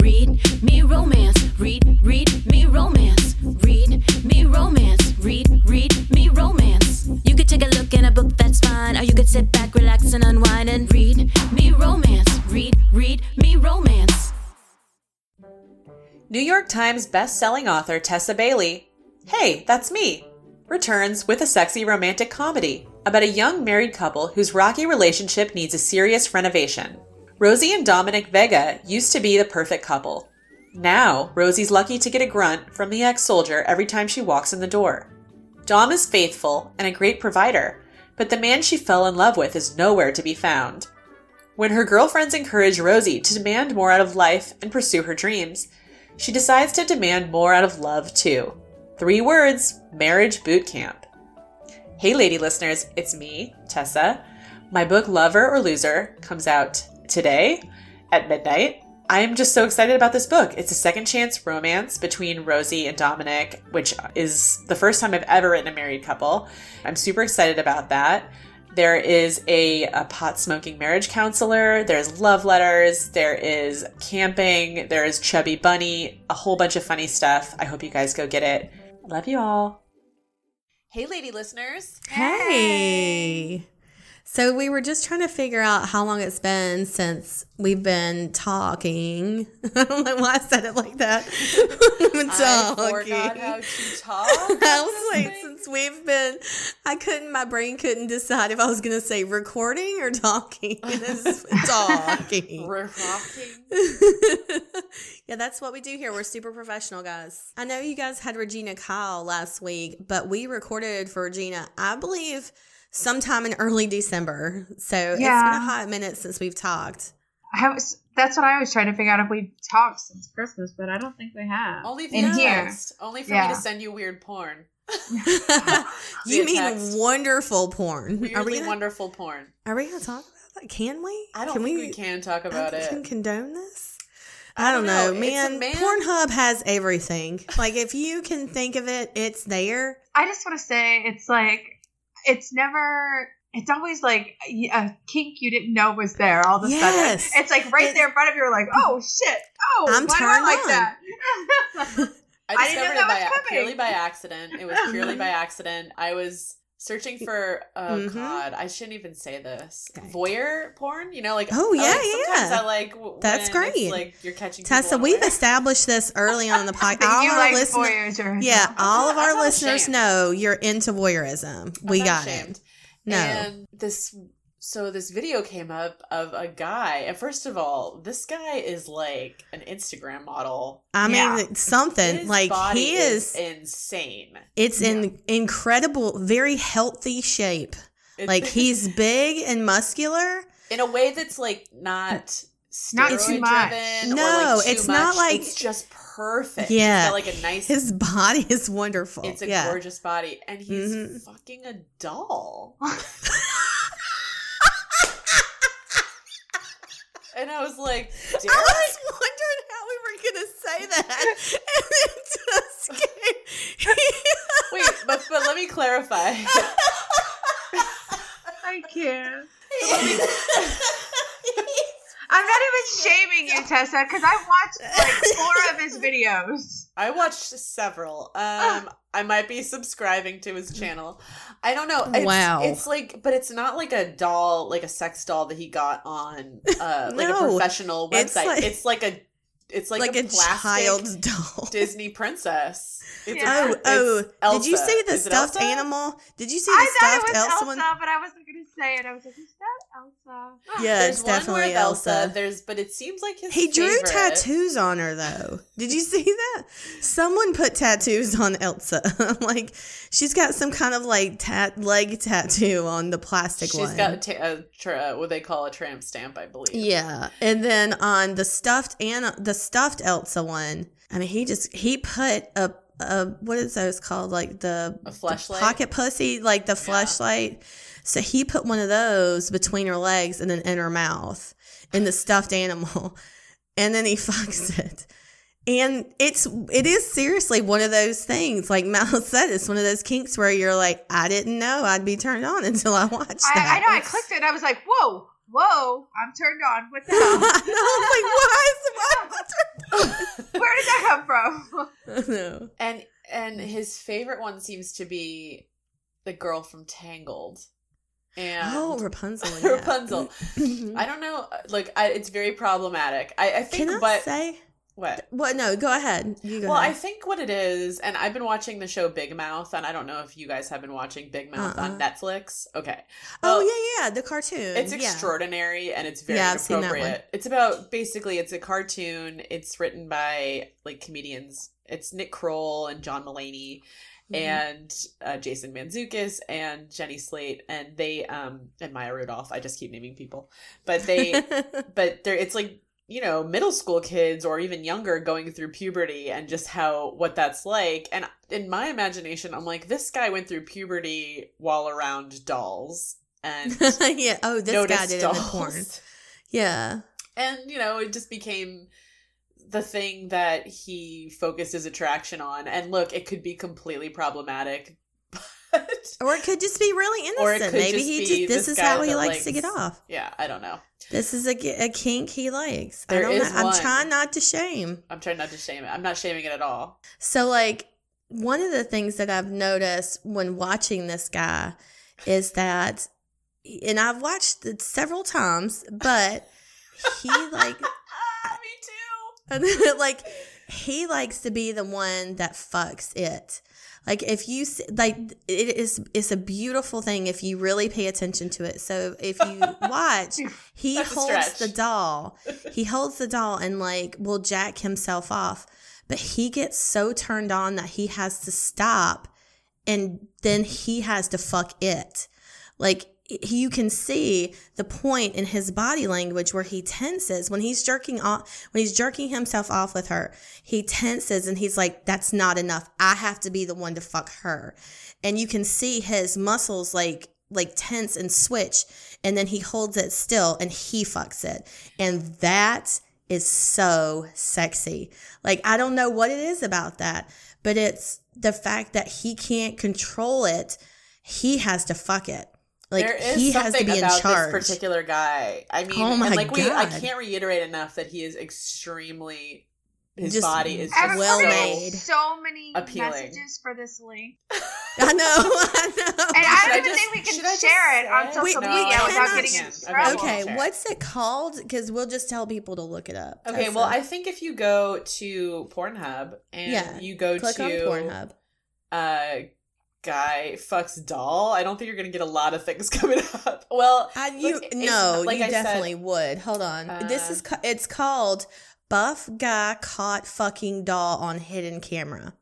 read me romance. Read, read me romance. Read me romance. Read, read me romance. You could take a look in a book, that's fine. Or you could sit back, relax, and unwind and read me romance. Read, read me romance. New York Times best-selling author Tessa Bailey, hey, that's me, returns with a sexy romantic comedy about a young married couple whose rocky relationship needs a serious renovation. Rosie and Dominic Vega used to be the perfect couple. Now, Rosie's lucky to get a grunt from the ex-soldier every time she walks in the door. Dom is faithful and a great provider, but the man she fell in love with is nowhere to be found. When her girlfriends encourage Rosie to demand more out of life and pursue her dreams, she decides to demand more out of love too. Three words marriage boot camp. Hey, lady listeners, it's me, Tessa. My book Love Her or Lose Her comes out today at midnight. I am just so excited about this book. It's a second chance romance between Rosie and Dominic, which is the first time I've ever written a married couple. I'm super excited about that. There is a, a pot smoking marriage counselor, there's love letters, there is camping, there is Chubby Bunny, a whole bunch of funny stuff. I hope you guys go get it. Love you all. Hey, lady listeners. Hey. So we were just trying to figure out how long it's been since we've been talking. I don't know why I said it like that. We've been I talking. forgot how to talk. I was like, since we've been, I couldn't, my brain couldn't decide if I was going to say recording or talking. Talking. We're rocking. yeah, that's what we do here. We're super professional, guys. I know you guys had Regina Kyle last week, but we recorded for Regina, I believe, sometime in early December. So yeah. it's been a hot minute since we've talked. I was, that's what I was trying to figure out if we've talked since Christmas, but I don't think we have. Only in via here. text. Only for Yeah. me to send you weird porn. you mean text. wonderful porn? Are we gonna, wonderful porn. are we gonna talk about that? Can we? I don't can think we, can talk about I it. Can condone this? I I don't don't know, know. Man. man- Pornhub has everything. Like if you can think of it, it's there. I just want to say it's like it's never. It's always like a kink you didn't know was there. All of a Yes. sudden, it's like right It- there in front of you. You're like, oh shit! Oh, I'm why do turned I like on. that? I I didn't know discovered that it by was purely by accident. It was purely by accident. I was searching for oh Mhm. god, I shouldn't even say this. Okay. Voyeur porn, you know, like Oh, I yeah, like, sometimes yeah. I like w- That's when it's, great. like you're catching Tessa, we've unaware. established this early on in the podcast. All you our like listeners, yeah, all of our listeners ashamed. know you're into voyeurism. We I'm not got ashamed. it. No, And this so this video came up of a guy. And first of all, this guy is like an Instagram model. I mean Yeah. something His like body he is. insane. it's in incredible, very healthy shape. It's- Like he's big and muscular. in a way that's like not Not steroid too much. driven. No, or like too it's not like- it's just perfect. Yeah. He's got like a nice. His body is wonderful. it's a yeah. gorgeous body, and he's Mhm. fucking a doll. and I was like, I was wondering how we were gonna say that, and it just came. wait, but but let me clarify. I can't. I'm not even shaming you, Tessa, because I watched like four of his videos. I watched several. Um, I might be subscribing to his channel. I don't know. It's, Wow. it's like, but it's not like a doll, like a sex doll that he got on, uh, like a No, professional it's website. like- It's like a, it's like, like, a, a, plastic child's doll. Disney princess. It's Yeah. a, Oh, it's oh! Elsa. Did you see the stuffed Elsa? animal? Did you see the I stuffed it was Elsa, Elsa, one? but I wasn't going to say it. I was like, is that Elsa? Yeah, There's it's definitely with Elsa. There's, but it seems like his. He drew tattoos on her though. Did you see that? Someone put tattoos on Elsa. like she's got some kind of like tat leg tattoo on the plastic She's one. She's got a, ta- a tra- what they call a tramp stamp, I believe. Yeah, and then on the stuffed and the stuffed Elsa one, I mean, he just he put a a what is those called? Like the, A the pocket pussy, like the fleshlight. So he put one of those between her legs and then in her mouth in the stuffed animal, and then he fucks it. And it's it is seriously one of those things. Like Mal said, it's one of those kinks where you're like, I didn't know I'd be turned on until I watched I, that. I know. I clicked it. and I was like, whoa, whoa! I'm turned on. What the hell? I was like, why is why am I turned come from? no. and and his favorite one seems to be the girl from Tangled. And Oh, Rapunzel. yeah. Rapunzel. Mm-hmm. I don't know. Like, I, it's very problematic. I, I think, Can I but say? What? What? No, go ahead. You go Well, I think what it is, and I've been watching the show Big Mouth, and I don't know if you guys have been watching Big Mouth on Uh-uh. Netflix. Okay. oh yeah, yeah, the cartoon. It's yeah. extraordinary and it's very Yeah, I've seen that one. appropriate. It's about basically it's a cartoon. It's written by like comedians. It's Nick Kroll and John Mulaney Mhm. and uh, Jason Mantzoukas and Jenny Slate and they um and Maya Rudolph. I just keep naming people, but they but they're it's like you know middle school kids or even younger going through puberty and just how what that's like and in my imagination i'm like this guy went through puberty while around dolls and yeah. Oh, this guy did it in dolls. porn. Yeah. and you know it just became the thing that he focused his attraction on and look it could be completely problematic Or it could just be really innocent. Maybe just he just this this is how he that likes to get off. yeah i don't know This is a, a kink he likes. I There don't is know. I'm trying not to shame. i'm trying not to shame it i'm not shaming it at all So, like, one of the things that I've noticed when watching this guy is that, and I've watched it several times, but he, like, me too like, he likes to be the one that fucks it. Like if you like, it is it's a beautiful thing if you really pay attention to it. So if you watch, he That's holds the doll. He holds the doll and like will jack himself off, but he gets so turned on that he has to stop, and then he has to fuck it. Like you can see the point in his body language where he tenses when he's jerking off when he's jerking himself off with her. He tenses and he's like that's not enough. I have to be the one to fuck her. And you can see his muscles like like tense and switch and then he holds it still and he fucks it. And that is so sexy. Like i don't know what it is about that but it's the fact that he can't control it. He has to fuck it like there is he has something to be in about charge this particular guy. I mean, Oh my and like we, I can't reiterate enough that he is extremely. His Just body is Evan, just well so- made. So many Appealing. messages for this link, i know i know and I don't I even just- think we can I just share it on social We- media we without getting Yeah. into Okay, trouble. Okay, what's it called? Because we'll just tell people to look it up. Okay, Tessa. well, I think if you go to Pornhub and Yeah, you go click to on Pornhub. uh guy fucks doll, I don't think you're gonna get a lot of things coming up. Well, I, you look, no, like you I said- definitely would. Hold on, this Uh, is it's called "Buff Guy Caught Fucking Doll on Hidden Camera."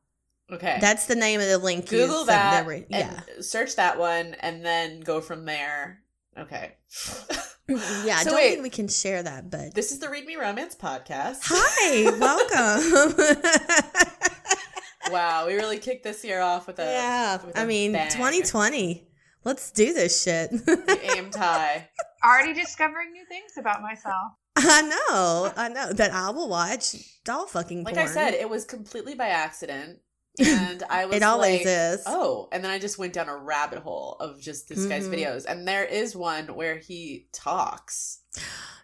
okay. That's the name of the link. Google that. and search that one, and then go from there. Okay. yeah, yeah. I So don't wait. think we can share that, but This is the Read Me Romance podcast. hi, welcome. Wow, we really kicked this year off with a yeah, with I a mean, bang. 2020. Let's do this shit. We aimed high. Already discovering new things about myself. I know, I know that I will watch doll fucking Like porn. I said, it was completely by accident, and I was it always like, is. Oh, and then I just went down a rabbit hole of just this guy's Mhm. videos, and there is one where he talks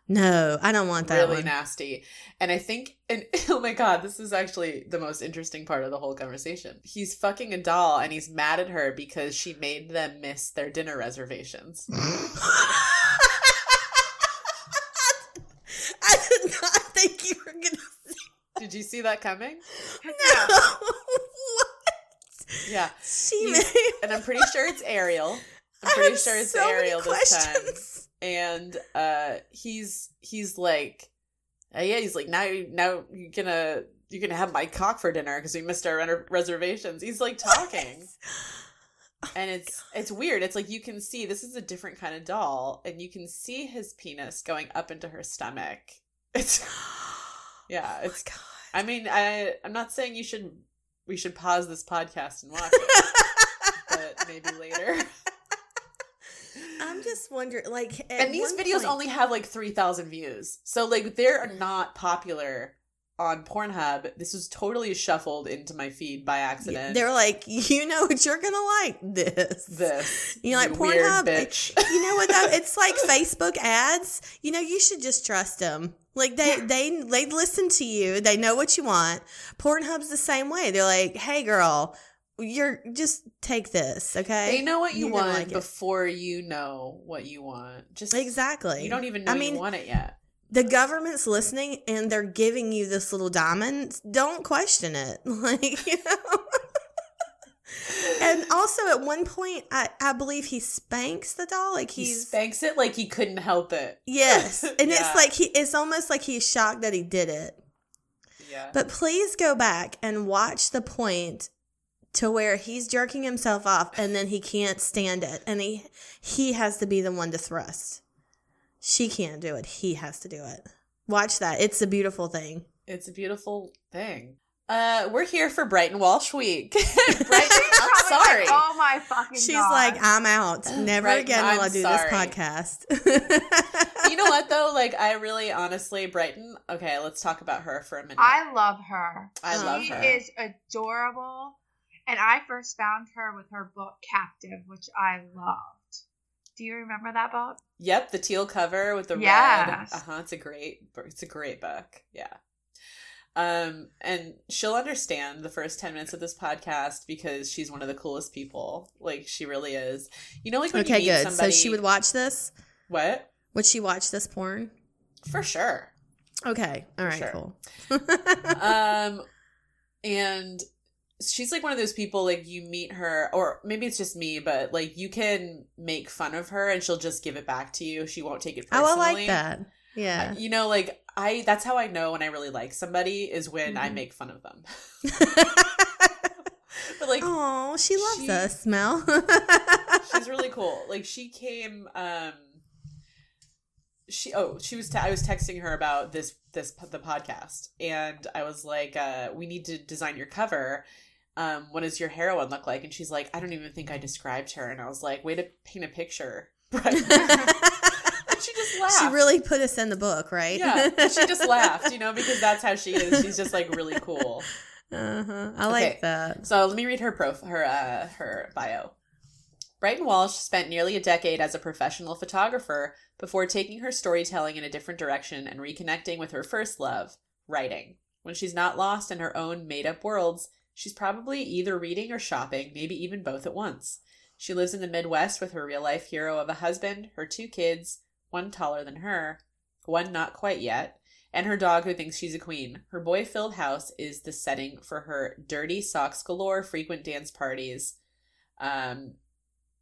No, I don't want that really one. nasty, and I think, and oh my god, this is actually the most interesting part of the whole conversation. He's fucking a doll, and he's mad at her because she made them miss their dinner reservations. I did not think you were gonna Did you see that coming? no. Yeah, She and I'm pretty sure it's Ariel. I'm pretty sure it's so Ariel this time. and uh he's he's like uh, yeah he's like now now you're gonna you're gonna have my cock for dinner because we missed our re- reservations he's like talking and it's it's weird it's like you can see this is a different kind of doll and you can see his penis going up into her stomach it's yeah Oh it's god. i mean i i'm not saying you should we should pause this podcast and watch it but maybe later. I'm just wondering, like, and these videos point- only have like 3000 views so like they're mm. not popular on Pornhub. This was totally shuffled into my feed by accident. They're like, you know what you're gonna like this. this. You're like weird Pornhub? bitch. You know what though? It's like Facebook ads. You know, you should just trust them. Like they they they listen to you. They know what you want. Pornhub's the same way. They're like, "Hey girl, you're just take this, okay?" They know what you You're want like it. before you know what you want. Just Exactly. You don't even know I mean, you want it yet. The government's listening and they're giving you this little diamond. Don't question it. Like, you know. and also at one point I, I believe he spanks the doll. Like He spanks it like he couldn't help it. Yes. And Yeah. it's like he it's almost like he's shocked that he did it. Yeah. But please go back and watch the point to where he's jerking himself off and then he can't stand it and he he has to be the one to thrust. She can't do it. He has to do it. Watch that. It's a beautiful thing. It's a beautiful thing. Uh, we're here for Brighton Walsh Week. Brighton, I'm sorry. like, oh my fucking She's God. like, I'm out. Never Right, again will I'm I do sorry. this podcast. you know what though? Like, I really, honestly, Brighton. Okay, let's talk about her for a minute. I love her. I she love she her. is adorable. And I first found her with her book Captive, which I loved. Do you remember that book? Yep, the teal cover with the red. Yes. Uh huh. It's a great. It's a great book. Yeah. Um, and she'll understand the first ten minutes of this podcast because she's one of the coolest people. Like she really is. You know, like when okay, you good. somebody. So she would watch this? what? Would she watch this porn? For sure. Okay. All right, Sure. cool. um and she's like one of those people like you meet her or maybe it's just me but like you can make fun of her and she'll just give it back to you she won't take it personally Oh, I like that. Yeah. You know like i that's how i know when i really like somebody is when i Mhm. make fun of them but like oh, she loves she- us, Mel. she's really cool like she came um she oh she was te- i was texting her about this this the podcast and i was like uh we need to design your cover um what does your heroine look like and she's like i don't even think i described her and i was like way to paint a picture right she just laughed she really put us in the book, right? yeah she just laughed you know because that's how she is she's just like really cool Uh-huh. I like Okay. that. So let me read her prof her uh her bio. Brighton Walsh spent nearly a decade as a professional photographer before taking her storytelling in a different direction and reconnecting with her first love, writing. When she's not lost in her own made-up worlds, she's probably either reading or shopping, maybe even both at once. She lives in the Midwest with her real-life hero of a husband, her two kids, one taller than her, one not quite yet, and her dog who thinks she's a queen. Her boy filled house is the setting for her dirty socks galore frequent dance parties. Um,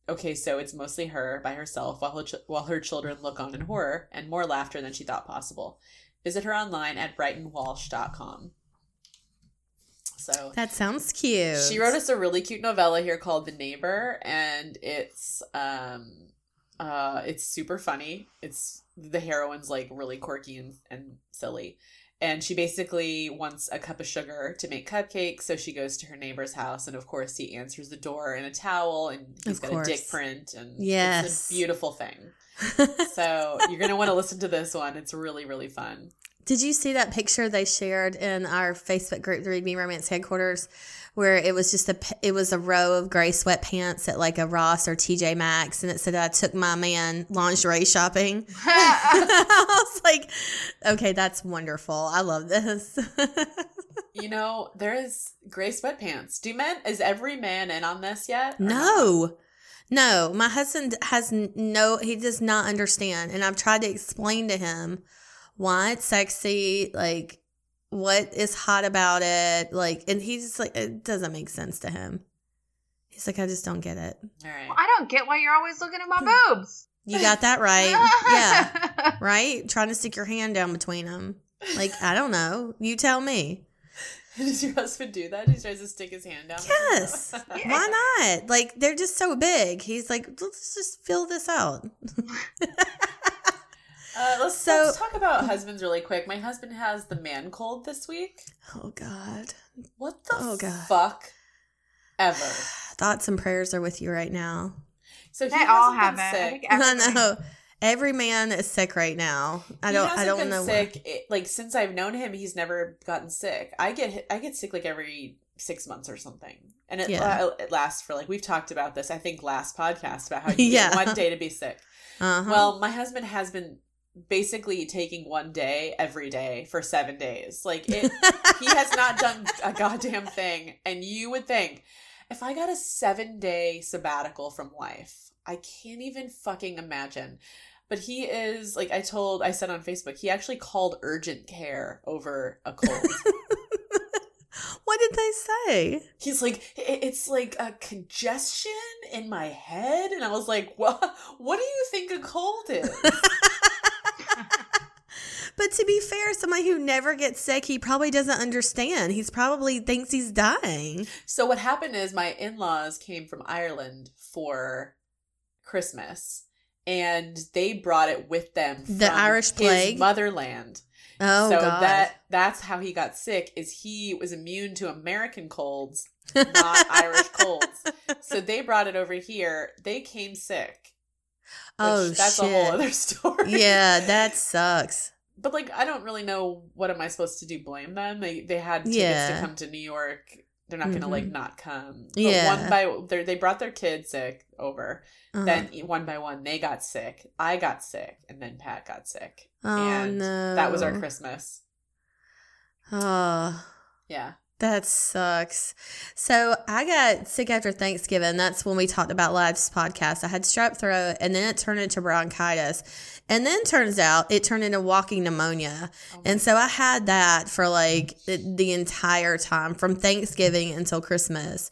okay, so it's mostly her by herself while her, ch- while her children look on in horror and more laughter than she thought possible. Visit her online at brightonwalsh.com. So That sounds cute. she wrote us a really cute novella here called The Neighbor, and it's um uh it's super funny. It's the heroine's like really quirky and, and silly. And she basically wants a cup of sugar to make cupcakes, so she goes to her neighbor's house, and of course he answers the door in a towel, and he's Of got course. a dick print, and Yes. it's a beautiful thing. So you're gonna want to listen to this one. It's really really fun. Did you see that picture they shared in our Facebook group, the Read Me Romance headquarters, where it was just a it was a row of gray sweatpants at like a Ross or TJ Maxx, and it said I took my man lingerie shopping. I was like, okay, that's wonderful. I love this. You know there is gray sweatpants. Do men? Is every man in on this yet? or not? no. No, my husband has no, he does not understand. And I've tried to explain to him why it's sexy, like what is hot about it. Like, and he's just like, it doesn't make sense to him. He's like, I just don't get it. All right. Well, I don't get why you're always looking at my hmm. boobs. You got that right. yeah. Right? Trying to stick your hand down between them. Like, I don't know. You tell me. Does your husband do that? He tries to stick his hand down. Yes. Why not? Like, they're just so big. He's like, let's just fill this out. Uh, let's, So- let's talk about husbands really quick. My husband has the man cold this week. Oh, God. What the Oh, God. fuck ever? Thoughts and prayers are with you right now. So he They all have been it. I sick. think I everybody- know. Every man is sick right now. I don't. hasn't I don't been know. sick. It- like since I've known him, he's never gotten sick. I get I get sick like every six months or something, and it Yeah. uh, it lasts for like we've talked about this. I think last podcast about how you Yeah. get one day to be sick. Uh-huh. Well, my husband has been basically taking one day every day for seven days. Like it, he has not done a goddamn thing. And you would think if I got a seven day sabbatical from life, I can't even fucking imagine. But he is like I told, I said on Facebook, he actually called urgent care over a cold. what did they say? He's like, it's like a congestion in my head, and I was like, what? What do you think a cold is? But to be fair, somebody who never gets sick, he probably doesn't understand. He's probably thinks he's dying. So what happened is my in-laws came from Ireland for Christmas and they brought it with them from The Irish plague? motherland. Oh so god. that that's how he got sick is he was immune to American colds, not Irish colds. So they brought it over here. They came sick. Oh that's shit. a whole other story. yeah, that sucks. But like I don't really know what am I supposed to do blame them. They they had tickets Yeah. to come to New York. They're not going to like Mhm. not come. But Yeah. one by they they brought their kids sick over. Uh-huh. Then one by one they got sick. I got sick and then Pat got sick. oh and no. That was our Christmas. Oh. Yeah. That sucks. So I got sick after Thanksgiving. That's when we talked about last podcast. I had strep throat and then it turned into bronchitis. And then turns out it turned into walking pneumonia. Oh And so I had that for like the, the entire time from Thanksgiving until Christmas.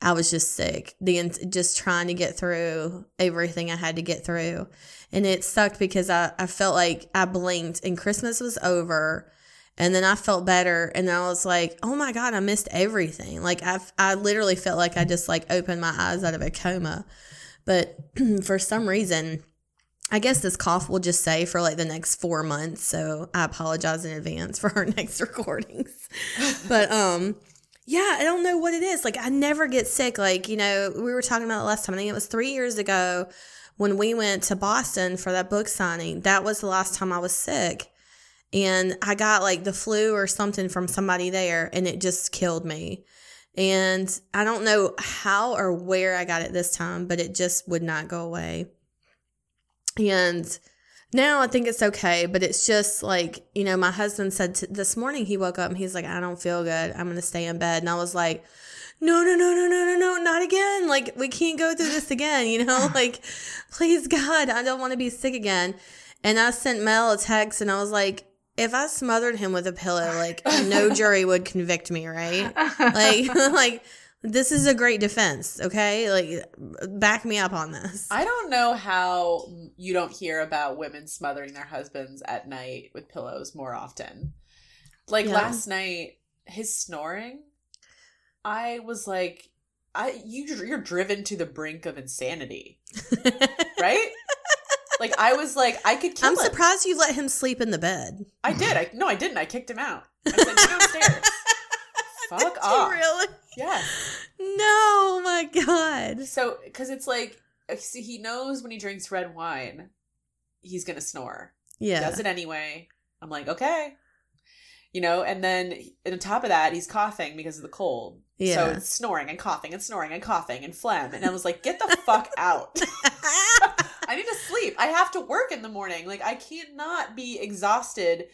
I was just sick, the just trying to get through everything I had to get through. And it sucked because I, I felt like I blinked and Christmas was over. And then I felt better and I was like, oh my God, I missed everything. Like I, I literally felt like I just like opened my eyes out of a coma. But for some reason, I guess this cough will just say for like the next four months. So I apologize in advance for our next recordings. but um yeah, I don't know what it is. Like I never get sick. Like, you know, we were talking about it last time. I think it was three years ago when we went to Boston for that book signing. That was the last time I was sick. And I got like the flu or something from somebody there and it just killed me. And I don't know how or where I got it this time, but it just would not go away. And now I think it's okay, but it's just like, you know, my husband said t- this morning he woke up and he's like, I don't feel good. I'm going to stay in bed. And I was like, no, no, no, no, no, no, no, not again. Like, we can't go through this again, you know? Like, please, God, I don't want to be sick again. And I sent Mel a text and I was like, if I smothered him with a pillow, like, no jury would convict me, right? Like, like, this is a great defense, okay? Like, back me up on this. I don't know how you don't hear about women smothering their husbands at night with pillows more often. Like Yeah. last night, his snoring, I was like, I you you're driven to the brink of insanity, right? Like I was like, I could kill I'm him. surprised you let him sleep in the bed. I did. I no, I didn't. I kicked him out. I said, "Go downstairs." Fuck off. really? Yeah. No, my God. So, because it's like, uh, see, he knows when he drinks red wine, he's gonna snore. Yeah. Does it anyway. I'm like, okay. You know, and then and on top of that, he's coughing because of the cold. So Yeah. it's snoring and coughing and snoring and coughing and phlegm. And I was like, get the fuck out. I need to sleep. I have to work in the morning. Like, I cannot be exhausted.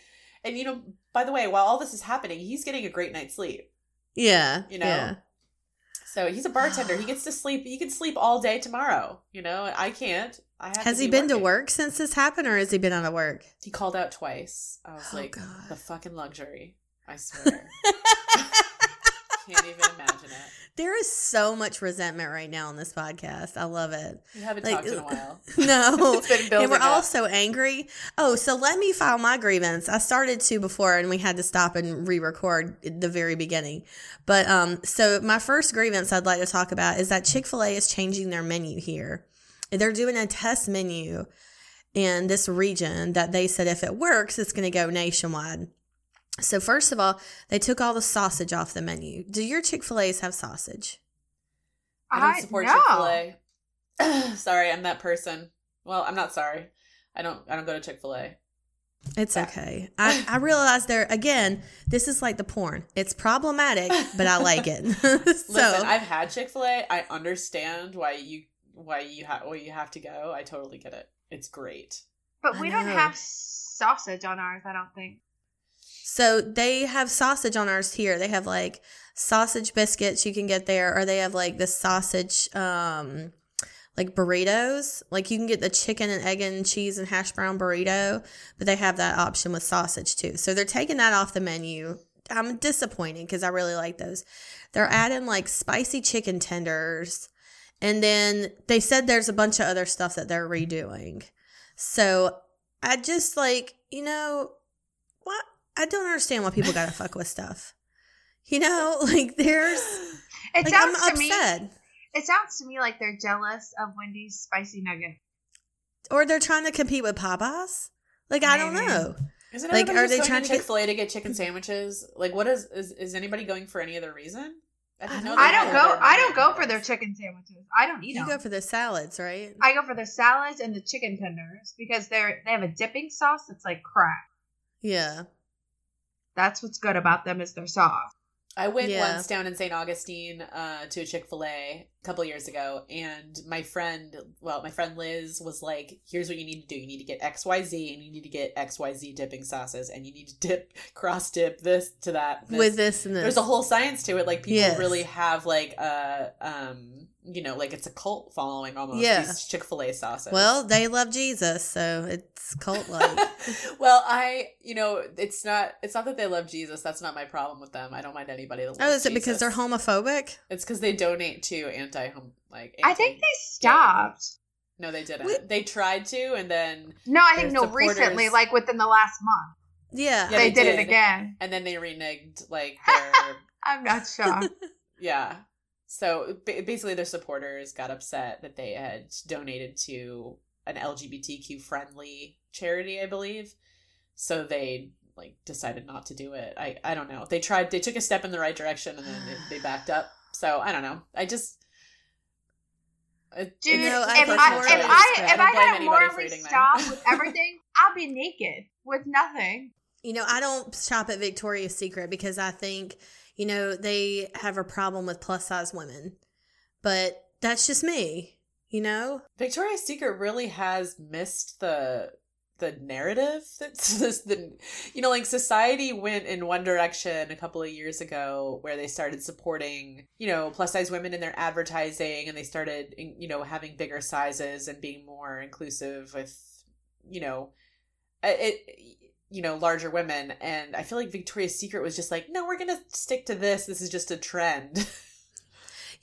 And, you know, by the way, while all this is happening, he's getting a great night's sleep. yeah. You know? Yeah. So he's a bartender. He gets to sleep. He can sleep all day tomorrow. You know, I can't. I have Has to he be been to work since this happened or has he been out of work? He called out twice. I was Oh, like, God. the fucking luxury. I swear. Can't even imagine it. There is so much resentment right now on this podcast. I love it. We haven't Like, talked in a while. No. it's been building and we're up. all so angry. Oh, so let me file my grievance. I started to before and we had to stop and re-record the very beginning. But um so my first grievance I'd like to talk about is that Chick-fil-A is changing their menu here. They're doing a test menu in this region that they said if it works, it's going to go nationwide. So first of all, they took all the sausage off the menu. Do your Chick-fil-A's have sausage? I don't support no. Chick Fil A. sorry, I'm that person. Well, I'm not sorry. I don't. I don't go to Chick Fil A. It's Yeah. okay. I, I realize there again, this is like the porn. It's problematic, but I like it. so Listen, I've had Chick Fil A. I understand why you why you have why you have to go. I totally get it. It's great. But I we don't have sausage on ours, I don't think. So they have sausage on ours here. They have like sausage biscuits you can get there, or they have like the sausage um like burritos. Like you can get the chicken and egg and cheese and hash brown burrito, but they have that option with sausage too. So they're taking that off the menu. I'm disappointed because I really like those. They're adding like spicy chicken tenders. And then they said there's a bunch of other stuff that they're redoing. So I just like, you know? I don't understand why people gotta fuck with stuff. You know, like there's It like sounds I'm to me upset. it sounds to me like they're jealous of Wendy's spicy nugget. Or they're trying to compete with Popeyes. Like I don't know. Isn't Like, are just they trying to to Chick Fil A to get chicken sandwiches? Like, what is is is anybody going for any other reason? I didn't don't- they I don't go I don't go for their chicken sandwiches. I don't eat You them. go for the salads, right? I go for the salads and the chicken tenders because they're they have a dipping sauce that's like crack. Yeah. That's what's good about them is their sauce. I went Yeah. once down in St. Augustine uh, to a Chick Fil A a couple years ago, and my friend, well, my friend Liz was like, "Here's what you need to do: you need to get X Y Z, and you need to get X Y Z dipping sauces, and you need to dip cross dip this to that this. With this and this. There's a whole science to it. Like people Yes. really have like a um, you know, like it's a cult following almost. Yeah. These Chick Fil A sauces. well, they love Jesus, so it's cult like. well, I, you know, it's not. It's not that they love Jesus. That's not my problem with them. I don't mind anybody that loves oh, is it because they're homophobic? It's because they donate to anti home like. I think they stopped. No, they didn't. We- They tried to, and then No, I think Their no recently, like within the last month. Yeah. Yeah, they, they did, it again. and then they reneged like their I'm not shocked. yeah. So basically, their supporters got upset that they had donated to an LGBTQ friendly charity, I believe. So they like decided not to do it. I I don't know. They tried. They took a step in the right direction, and then they, they backed up. So I don't know. I just. it- Dude, it's- know, I if I if of really it I if I blame had a morally stop with everything, I'll be naked with nothing. You know, I don't shop at Victoria's Secret because I think, you know, they have a problem with plus size women. But that's just me, you know? Victoria's Secret really has missed the the narrative that's this the you know like society went in one direction a couple of years ago where they started supporting you know plus size women in their advertising and they started you know having bigger sizes and being more inclusive with you know it you know larger women and i feel like victoria's secret was just like no we're gonna stick to this this is just a trend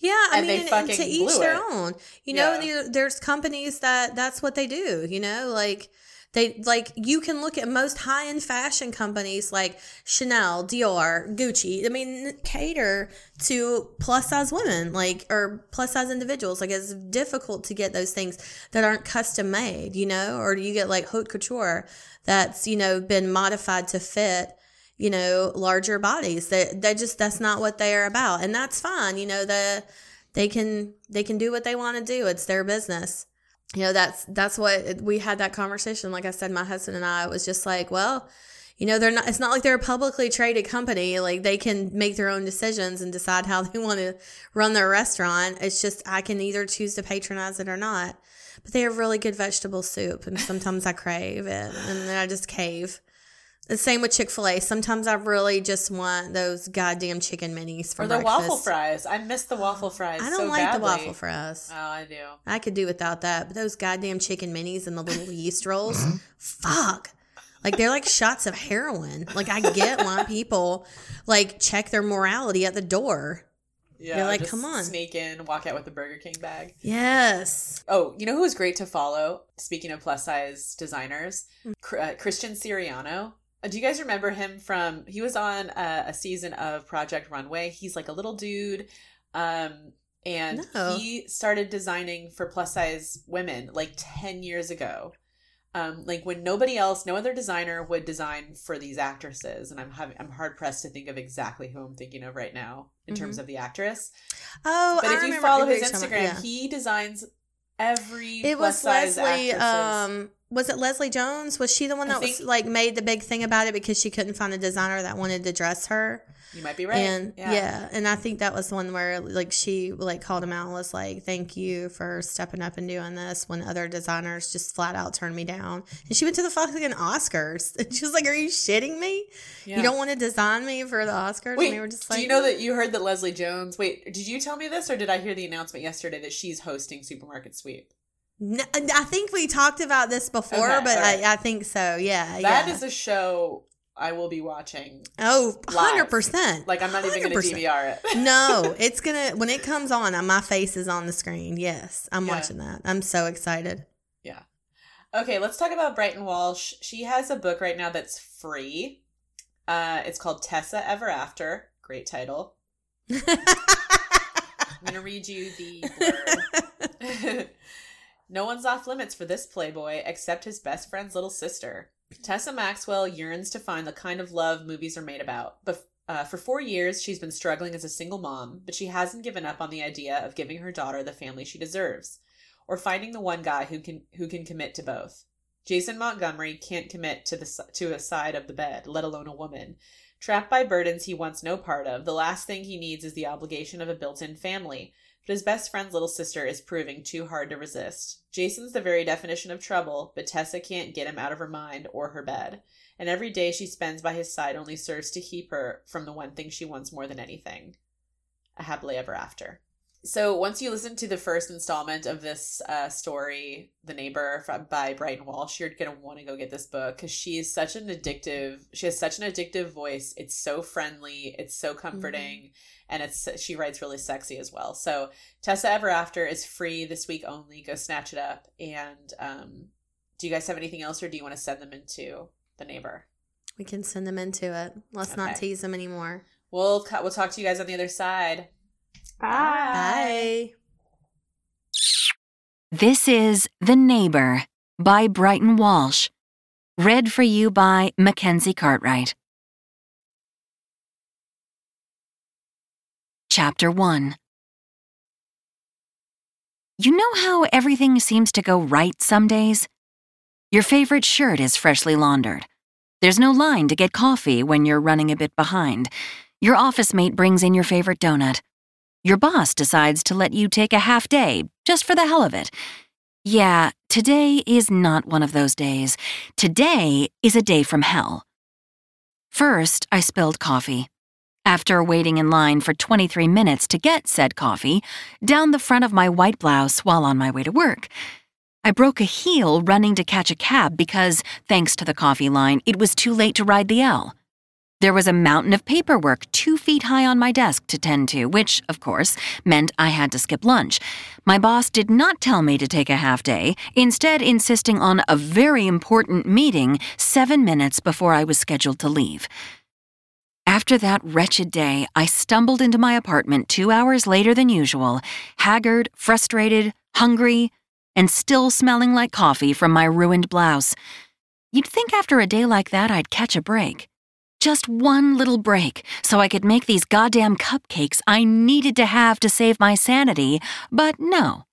Yeah, I And they mean, and to fucking each their it. own. You know, Yeah. there's companies that that's what they do. You know, like they like you can look at most high end fashion companies like Chanel, Dior, Gucci. I mean, cater to plus size women, like or plus size individuals. Like it's difficult to get those things that aren't custom made. You know, or you get like haute couture that's you know been modified to fit you know, larger bodies. That that just that's not what they are about, and that's fine. You know, the they can they can do what they want to do. It's their business. You know, that's that's what we had that conversation. Like I said, my husband and I was just like, well, you know, they're not. It's not like they're a publicly traded company. Like they can make their own decisions and decide how they want to run their restaurant. It's just I can either choose to patronize it or not. But they have really good vegetable soup, and sometimes I crave it, and then I just cave. The same with Chick Fil A. Sometimes I really just want those goddamn chicken minis for or the breakfast. waffle fries i miss the waffle fries I don't so like the waffle fries. oh i do I could do without that, but those goddamn chicken minis and the little yeast rolls, fuck. Like they're like shots of heroin. Like I get why people like check their morality at the door. Yeah, You're like, just come on. sneak in, walk out with the Burger King bag. Yes. Oh, you know who was great to follow? Speaking of plus size designers, Hmm. Uh, Christian Siriano. Uh, do you guys remember him from? He was on a, a season of Project Runway. He's like a little dude, um, and No. he started designing for plus size women like ten years ago. Um, like when nobody else, no other designer would design for these actresses, and I'm having, I'm hard pressed to think of exactly who I'm thinking of right now in terms Mhm. of the actress. Oh, But I if you follow his Instagram. Yeah. he designs every It was Leslie. Um, was it Leslie Jones? Was she the one that was like made the big thing about it because she couldn't find a designer that wanted to dress her? You might be right. And yeah. and I think that was the one where like she like called him out and was like, "Thank you for stepping up and doing this." When other designers just flat out turned me down, and she went to the fucking Oscars, and she was like, "Are you shitting me? Yeah. You don't want to design me for the Oscars?" Wait, and they were just like, do you know that you heard that Leslie Jones? Wait, did you tell me this, or did I hear the announcement yesterday that she's hosting Supermarket Sweep? No, I think we talked about this before, Okay, but alright. I, I think so. Yeah, That yeah. is a show I will be watching. oh, 100%. Like I'm not even going to DVR it. no, it's gonna when it comes on, uh, my face is on the screen. Yes, I'm Yeah. watching that. I'm so excited. Yeah. Okay, let's talk about Brighton Walsh. She has a book right now that's free. Uh, it's called Tessa Ever After. Great title. I'm going to read you the no one's off limits for this playboy except his best friend's little sister. Tessa Maxwell yearns to find the kind of love movies are made about. But uh, for four years, she's been struggling as a single mom, but she hasn't given up on the idea of giving her daughter the family she deserves, or finding the one guy who can who can commit to both. Jason Montgomery can't commit to the to a side of the bed, let alone a woman. Trapped by burdens he wants no part of, the last thing he needs is the obligation of a built-in family. But his best friend's little sister is proving too hard to resist. Jason's the very definition of trouble, but Tessa can't get him out of her mind or her bed. And every day she spends by his side only serves to keep her from the one thing she wants more than anything a happily ever after. So once you listen to the first installment of this uh, story, "The Neighbor" from, by Brighton Walsh, you're gonna want to go get this book because she is such an addictive. She has such an addictive voice. It's so friendly. It's so comforting, and it's she writes really sexy as well. So Tessa Ever After is free this week only. Go snatch it up. And um, do you guys have anything else, or do you want to send them into The Neighbor? We can send them into it. Let's not tease them anymore. We'll we'll talk to you guys on the other side. Bye. This is The Neighbor by Brighton Walsh. Read for you by Mackenzie Cartwright. Chapter 1 You know how everything seems to go right some days? Your favorite shirt is freshly laundered. There's no line to get coffee when you're running a bit behind. Your office mate brings in your favorite donut. Your boss decides to let you take a half day, just for the hell of it. Yeah, today is not one of those days. Today is a day from hell. First, I spilled coffee. After waiting in line for 23 minutes to get said coffee, down the front of my white blouse while on my way to work. I broke a heel running to catch a cab because, thanks to the coffee line, it was too late to ride the L. There was a mountain of paperwork two feet high on my desk to tend to, which, of course, meant I had to skip lunch. My boss did not tell me to take a half day, instead, insisting on a very important meeting seven minutes before I was scheduled to leave. After that wretched day, I stumbled into my apartment two hours later than usual, haggard, frustrated, hungry, and still smelling like coffee from my ruined blouse. You'd think after a day like that I'd catch a break. Just one little break so I could make these goddamn cupcakes I needed to have to save my sanity, but no.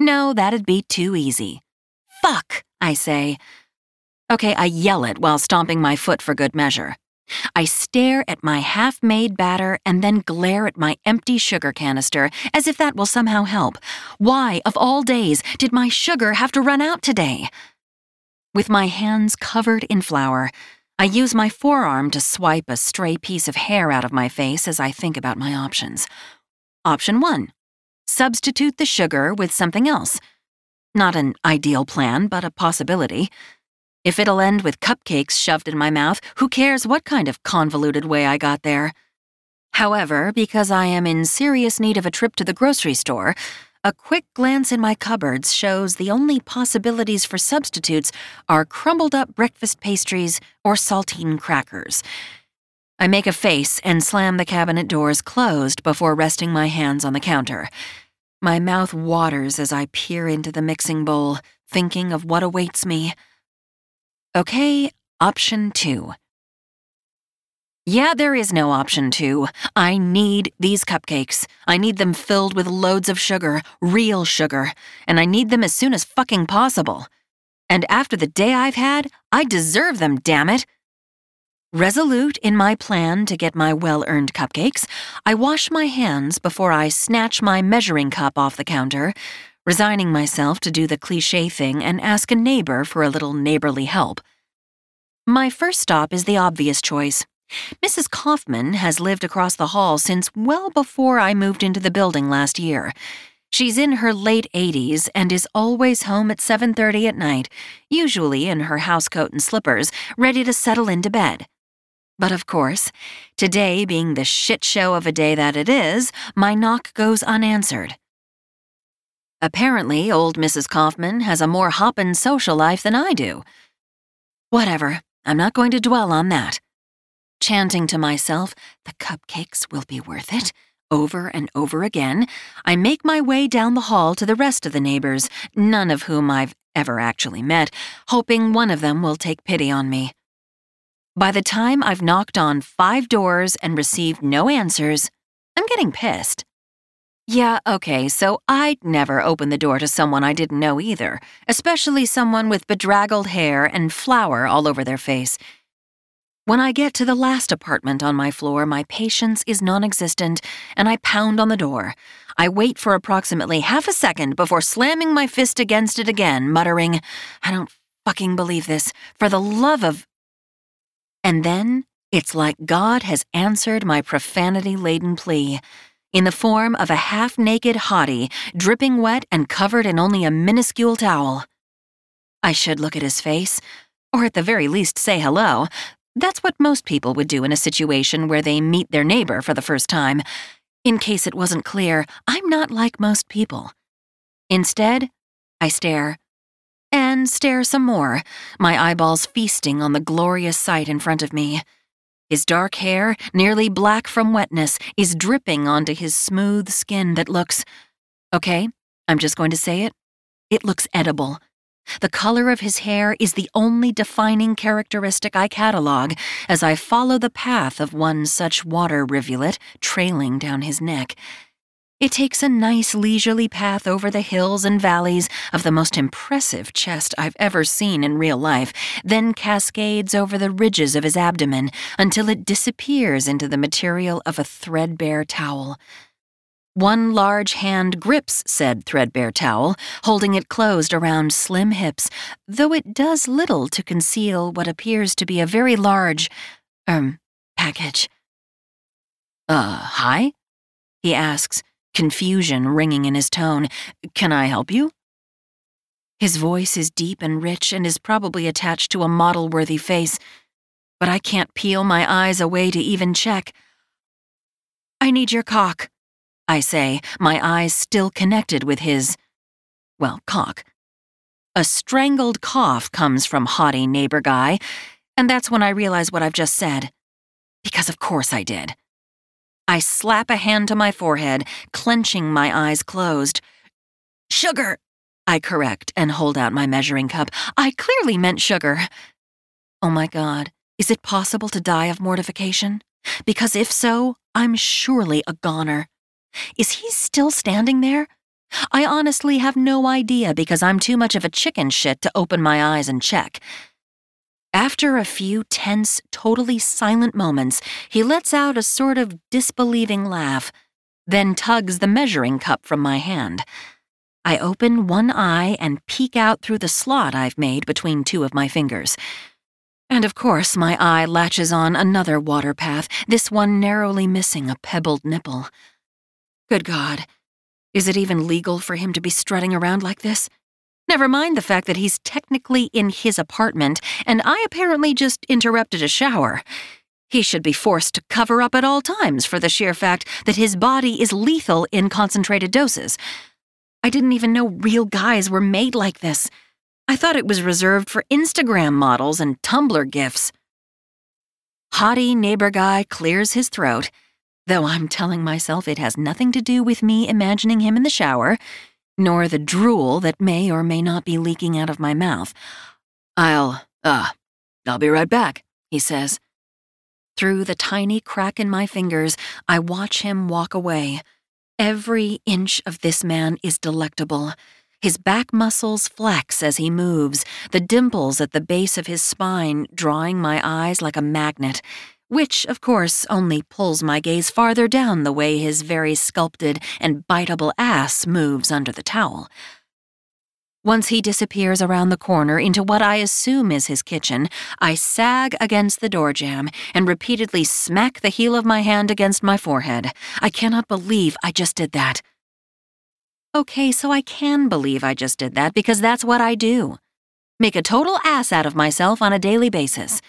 No, that'd be too easy. Fuck, I say. Okay, I yell it while stomping my foot for good measure. I stare at my half made batter and then glare at my empty sugar canister as if that will somehow help. Why, of all days, did my sugar have to run out today? With my hands covered in flour, I use my forearm to swipe a stray piece of hair out of my face as I think about my options. Option 1 Substitute the sugar with something else. Not an ideal plan, but a possibility. If it'll end with cupcakes shoved in my mouth, who cares what kind of convoluted way I got there? However, because I am in serious need of a trip to the grocery store, a quick glance in my cupboards shows the only possibilities for substitutes are crumbled up breakfast pastries or saltine crackers. I make a face and slam the cabinet doors closed before resting my hands on the counter. My mouth waters as I peer into the mixing bowl, thinking of what awaits me. Okay, option two. Yeah, there is no option two. I need these cupcakes. I need them filled with loads of sugar, real sugar, and I need them as soon as fucking possible. And after the day I've had, I deserve them, damn it. Resolute in my plan to get my well earned cupcakes, I wash my hands before I snatch my measuring cup off the counter, resigning myself to do the cliche thing and ask a neighbor for a little neighborly help. My first stop is the obvious choice Mrs. Kaufman has lived across the hall since well before I moved into the building last year. She's in her late 80s and is always home at 7:30 at night, usually in her housecoat and slippers, ready to settle into bed. But of course, today being the shit show of a day that it is, my knock goes unanswered. Apparently, old Mrs. Kaufman has a more hoppin' social life than I do. Whatever, I'm not going to dwell on that chanting to myself, the cupcakes will be worth it, over and over again, I make my way down the hall to the rest of the neighbors, none of whom I've ever actually met, hoping one of them will take pity on me. By the time I've knocked on five doors and received no answers, I'm getting pissed. Yeah, okay, so I'd never open the door to someone I didn't know either, especially someone with bedraggled hair and flour all over their face. When I get to the last apartment on my floor, my patience is non existent, and I pound on the door. I wait for approximately half a second before slamming my fist against it again, muttering, I don't fucking believe this. For the love of. And then it's like God has answered my profanity laden plea in the form of a half naked hottie, dripping wet and covered in only a minuscule towel. I should look at his face, or at the very least say hello, that's what most people would do in a situation where they meet their neighbor for the first time. In case it wasn't clear, I'm not like most people. Instead, I stare. And stare some more, my eyeballs feasting on the glorious sight in front of me. His dark hair, nearly black from wetness, is dripping onto his smooth skin that looks. Okay, I'm just going to say it. It looks edible. The color of his hair is the only defining characteristic I catalog as I follow the path of one such water rivulet trailing down his neck. It takes a nice leisurely path over the hills and valleys of the most impressive chest I've ever seen in real life, then cascades over the ridges of his abdomen until it disappears into the material of a threadbare towel. One large hand grips said threadbare towel, holding it closed around slim hips, though it does little to conceal what appears to be a very large, um, package. Uh, hi? He asks, confusion ringing in his tone. Can I help you? His voice is deep and rich and is probably attached to a model worthy face, but I can't peel my eyes away to even check. I need your cock. I say, my eyes still connected with his, well, cock. A strangled cough comes from hottie neighbor guy, and that's when I realize what I've just said. Because of course I did. I slap a hand to my forehead, clenching my eyes closed. Sugar, I correct and hold out my measuring cup. I clearly meant sugar. Oh my God, is it possible to die of mortification? Because if so, I'm surely a goner. Is he still standing there? I honestly have no idea because I'm too much of a chicken shit to open my eyes and check. After a few tense, totally silent moments, he lets out a sort of disbelieving laugh, then tugs the measuring cup from my hand. I open one eye and peek out through the slot I've made between two of my fingers. And of course, my eye latches on another water path, this one narrowly missing a pebbled nipple. Good God. Is it even legal for him to be strutting around like this? Never mind the fact that he's technically in his apartment, and I apparently just interrupted a shower. He should be forced to cover up at all times for the sheer fact that his body is lethal in concentrated doses. I didn't even know real guys were made like this. I thought it was reserved for Instagram models and Tumblr gifs. Hottie neighbor guy clears his throat though I'm telling myself it has nothing to do with me imagining him in the shower, nor the drool that may or may not be leaking out of my mouth. I'll, uh, I'll be right back, he says. Through the tiny crack in my fingers, I watch him walk away. Every inch of this man is delectable. His back muscles flex as he moves, the dimples at the base of his spine drawing my eyes like a magnet, which, of course, only pulls my gaze farther down the way his very sculpted and biteable ass moves under the towel. Once he disappears around the corner into what I assume is his kitchen, I sag against the door jamb and repeatedly smack the heel of my hand against my forehead. I cannot believe I just did that. Okay, so I can believe I just did that because that's what I do. Make a total ass out of myself on a daily basis.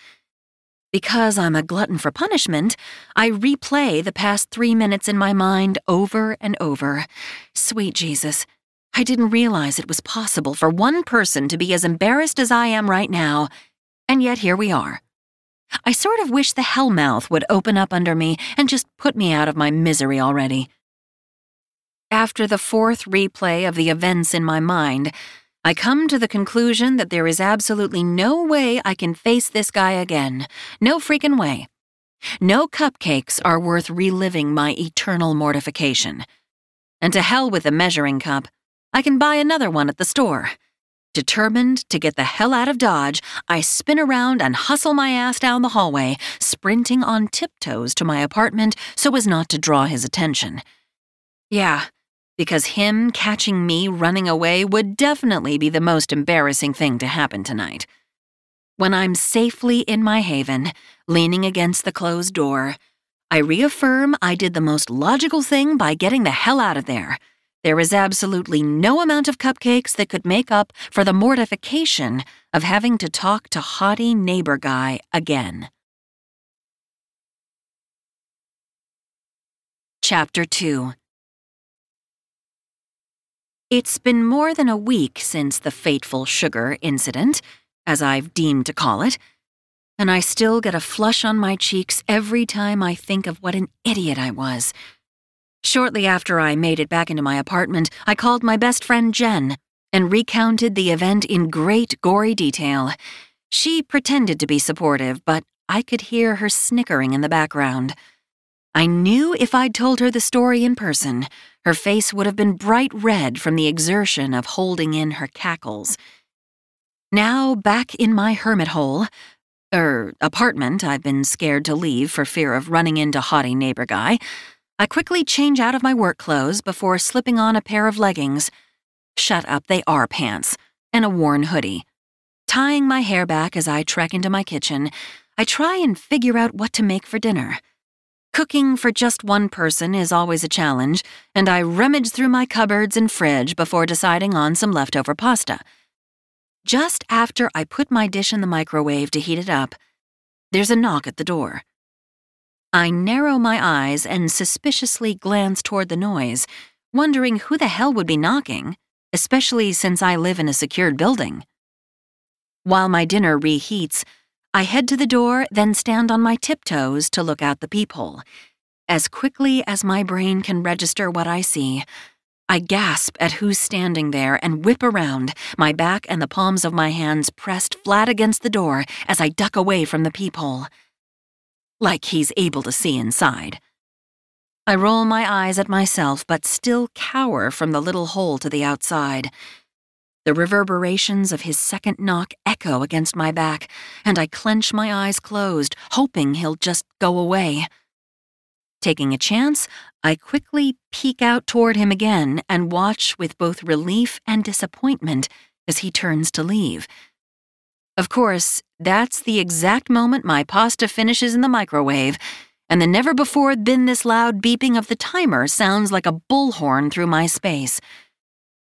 Because I'm a glutton for punishment, I replay the past three minutes in my mind over and over. Sweet Jesus, I didn't realize it was possible for one person to be as embarrassed as I am right now, and yet here we are. I sort of wish the hellmouth would open up under me and just put me out of my misery already. After the fourth replay of the events in my mind, I come to the conclusion that there is absolutely no way I can face this guy again. No freaking way. No cupcakes are worth reliving my eternal mortification. And to hell with the measuring cup, I can buy another one at the store. Determined to get the hell out of Dodge, I spin around and hustle my ass down the hallway, sprinting on tiptoes to my apartment so as not to draw his attention. Yeah, because him catching me running away would definitely be the most embarrassing thing to happen tonight. When I'm safely in my haven, leaning against the closed door, I reaffirm I did the most logical thing by getting the hell out of there. There is absolutely no amount of cupcakes that could make up for the mortification of having to talk to hottie neighbor guy again. Chapter 2 it's been more than a week since the fateful sugar incident, as I've deemed to call it, and I still get a flush on my cheeks every time I think of what an idiot I was. Shortly after I made it back into my apartment, I called my best friend Jen and recounted the event in great gory detail. She pretended to be supportive, but I could hear her snickering in the background. I knew if I'd told her the story in person, her face would have been bright red from the exertion of holding in her cackles. Now, back in my hermit hole, er, apartment I've been scared to leave for fear of running into hottie neighbor guy, I quickly change out of my work clothes before slipping on a pair of leggings. Shut up, they are pants, and a worn hoodie. Tying my hair back as I trek into my kitchen, I try and figure out what to make for dinner. Cooking for just one person is always a challenge, and I rummage through my cupboards and fridge before deciding on some leftover pasta. Just after I put my dish in the microwave to heat it up, there's a knock at the door. I narrow my eyes and suspiciously glance toward the noise, wondering who the hell would be knocking, especially since I live in a secured building. While my dinner reheats, I head to the door, then stand on my tiptoes to look out the peephole. As quickly as my brain can register what I see, I gasp at who's standing there and whip around, my back and the palms of my hands pressed flat against the door as I duck away from the peephole. Like he's able to see inside. I roll my eyes at myself, but still cower from the little hole to the outside. The reverberations of his second knock echo against my back, and I clench my eyes closed, hoping he'll just go away. Taking a chance, I quickly peek out toward him again and watch with both relief and disappointment as he turns to leave. Of course, that's the exact moment my pasta finishes in the microwave, and the never before been this loud beeping of the timer sounds like a bullhorn through my space.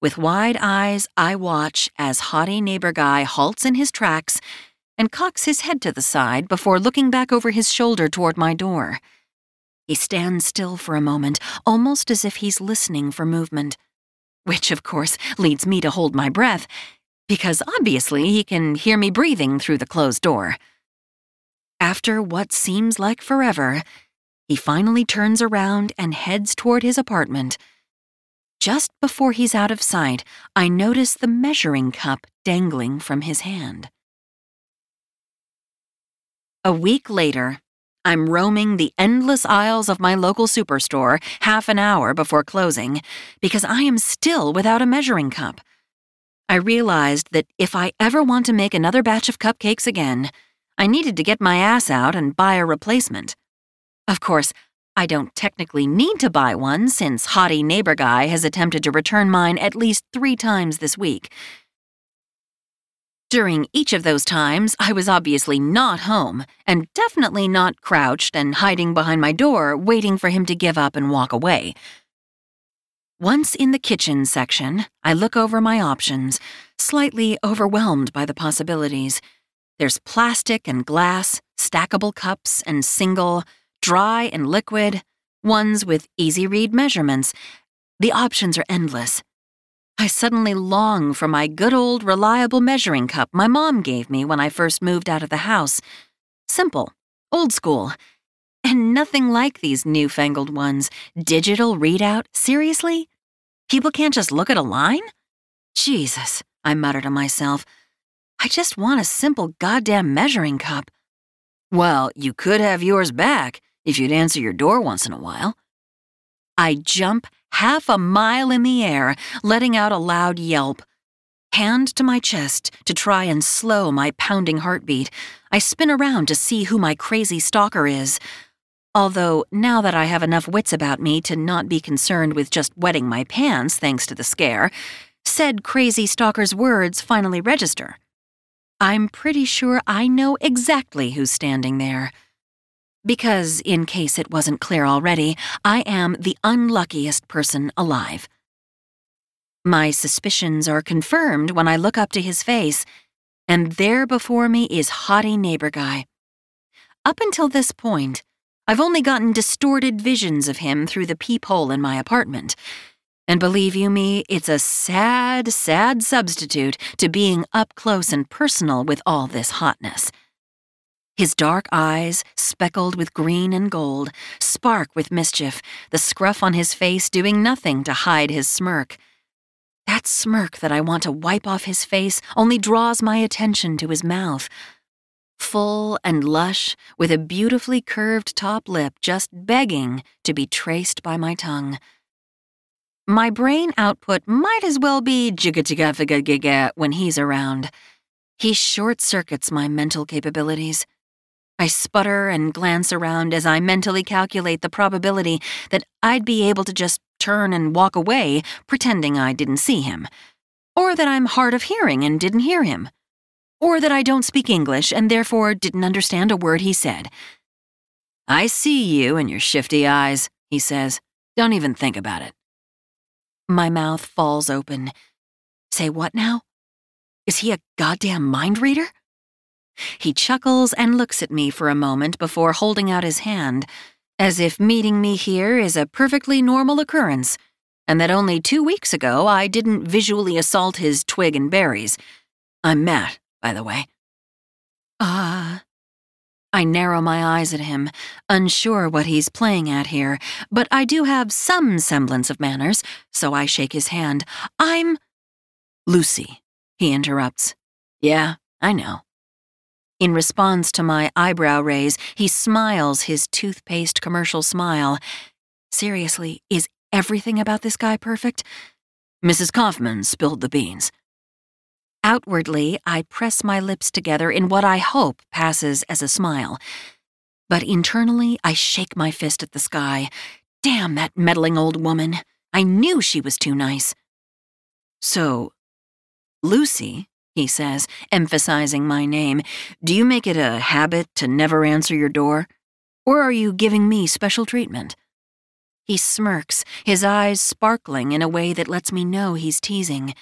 With wide eyes, I watch as hottie neighbor guy halts in his tracks and cocks his head to the side before looking back over his shoulder toward my door. He stands still for a moment, almost as if he's listening for movement. Which, of course, leads me to hold my breath, because obviously he can hear me breathing through the closed door. After what seems like forever, he finally turns around and heads toward his apartment. Just before he's out of sight, I notice the measuring cup dangling from his hand. A week later, I'm roaming the endless aisles of my local superstore half an hour before closing because I am still without a measuring cup. I realized that if I ever want to make another batch of cupcakes again, I needed to get my ass out and buy a replacement. Of course, I don't technically need to buy one since hottie neighbor guy has attempted to return mine at least three times this week. During each of those times, I was obviously not home, and definitely not crouched and hiding behind my door waiting for him to give up and walk away. Once in the kitchen section, I look over my options, slightly overwhelmed by the possibilities. There's plastic and glass, stackable cups and single, dry and liquid, ones with easy read measurements. The options are endless. I suddenly long for my good old reliable measuring cup my mom gave me when I first moved out of the house. Simple, old school, and nothing like these newfangled ones. Digital readout? Seriously? People can't just look at a line? Jesus, I muttered to myself. I just want a simple goddamn measuring cup. Well, you could have yours back if you'd answer your door once in a while. I jump half a mile in the air, letting out a loud yelp. Hand to my chest to try and slow my pounding heartbeat, I spin around to see who my crazy stalker is. Although, now that I have enough wits about me to not be concerned with just wetting my pants thanks to the scare, said crazy stalker's words finally register. I'm pretty sure I know exactly who's standing there. Because, in case it wasn't clear already, I am the unluckiest person alive. My suspicions are confirmed when I look up to his face, and there before me is hottie neighbor guy. Up until this point, I've only gotten distorted visions of him through the peephole in my apartment. And believe you me, it's a sad, sad substitute to being up close and personal with all this hotness. His dark eyes, speckled with green and gold, spark with mischief, the scruff on his face doing nothing to hide his smirk. That smirk that I want to wipe off his face only draws my attention to his mouth. Full and lush, with a beautifully curved top lip just begging to be traced by my tongue. My brain output might as well be jigga when he's around. He short circuits my mental capabilities. I sputter and glance around as I mentally calculate the probability that I'd be able to just turn and walk away, pretending I didn't see him. Or that I'm hard of hearing and didn't hear him. Or that I don't speak English and therefore didn't understand a word he said. I see you and your shifty eyes, he says. Don't even think about it. My mouth falls open. Say what now? Is he a goddamn mind reader? He chuckles and looks at me for a moment before holding out his hand, as if meeting me here is a perfectly normal occurrence, and that only two weeks ago I didn't visually assault his twig and berries. I'm Matt, by the way. Ah. Uh, I narrow my eyes at him, unsure what he's playing at here, but I do have some semblance of manners, so I shake his hand. I'm. Lucy, he interrupts. Yeah, I know. In response to my eyebrow raise, he smiles his toothpaste commercial smile. Seriously, is everything about this guy perfect? Mrs. Kaufman spilled the beans. Outwardly, I press my lips together in what I hope passes as a smile. But internally, I shake my fist at the sky. Damn that meddling old woman. I knew she was too nice. So, Lucy, he says, emphasizing my name, do you make it a habit to never answer your door? Or are you giving me special treatment? He smirks, his eyes sparkling in a way that lets me know he's teasing.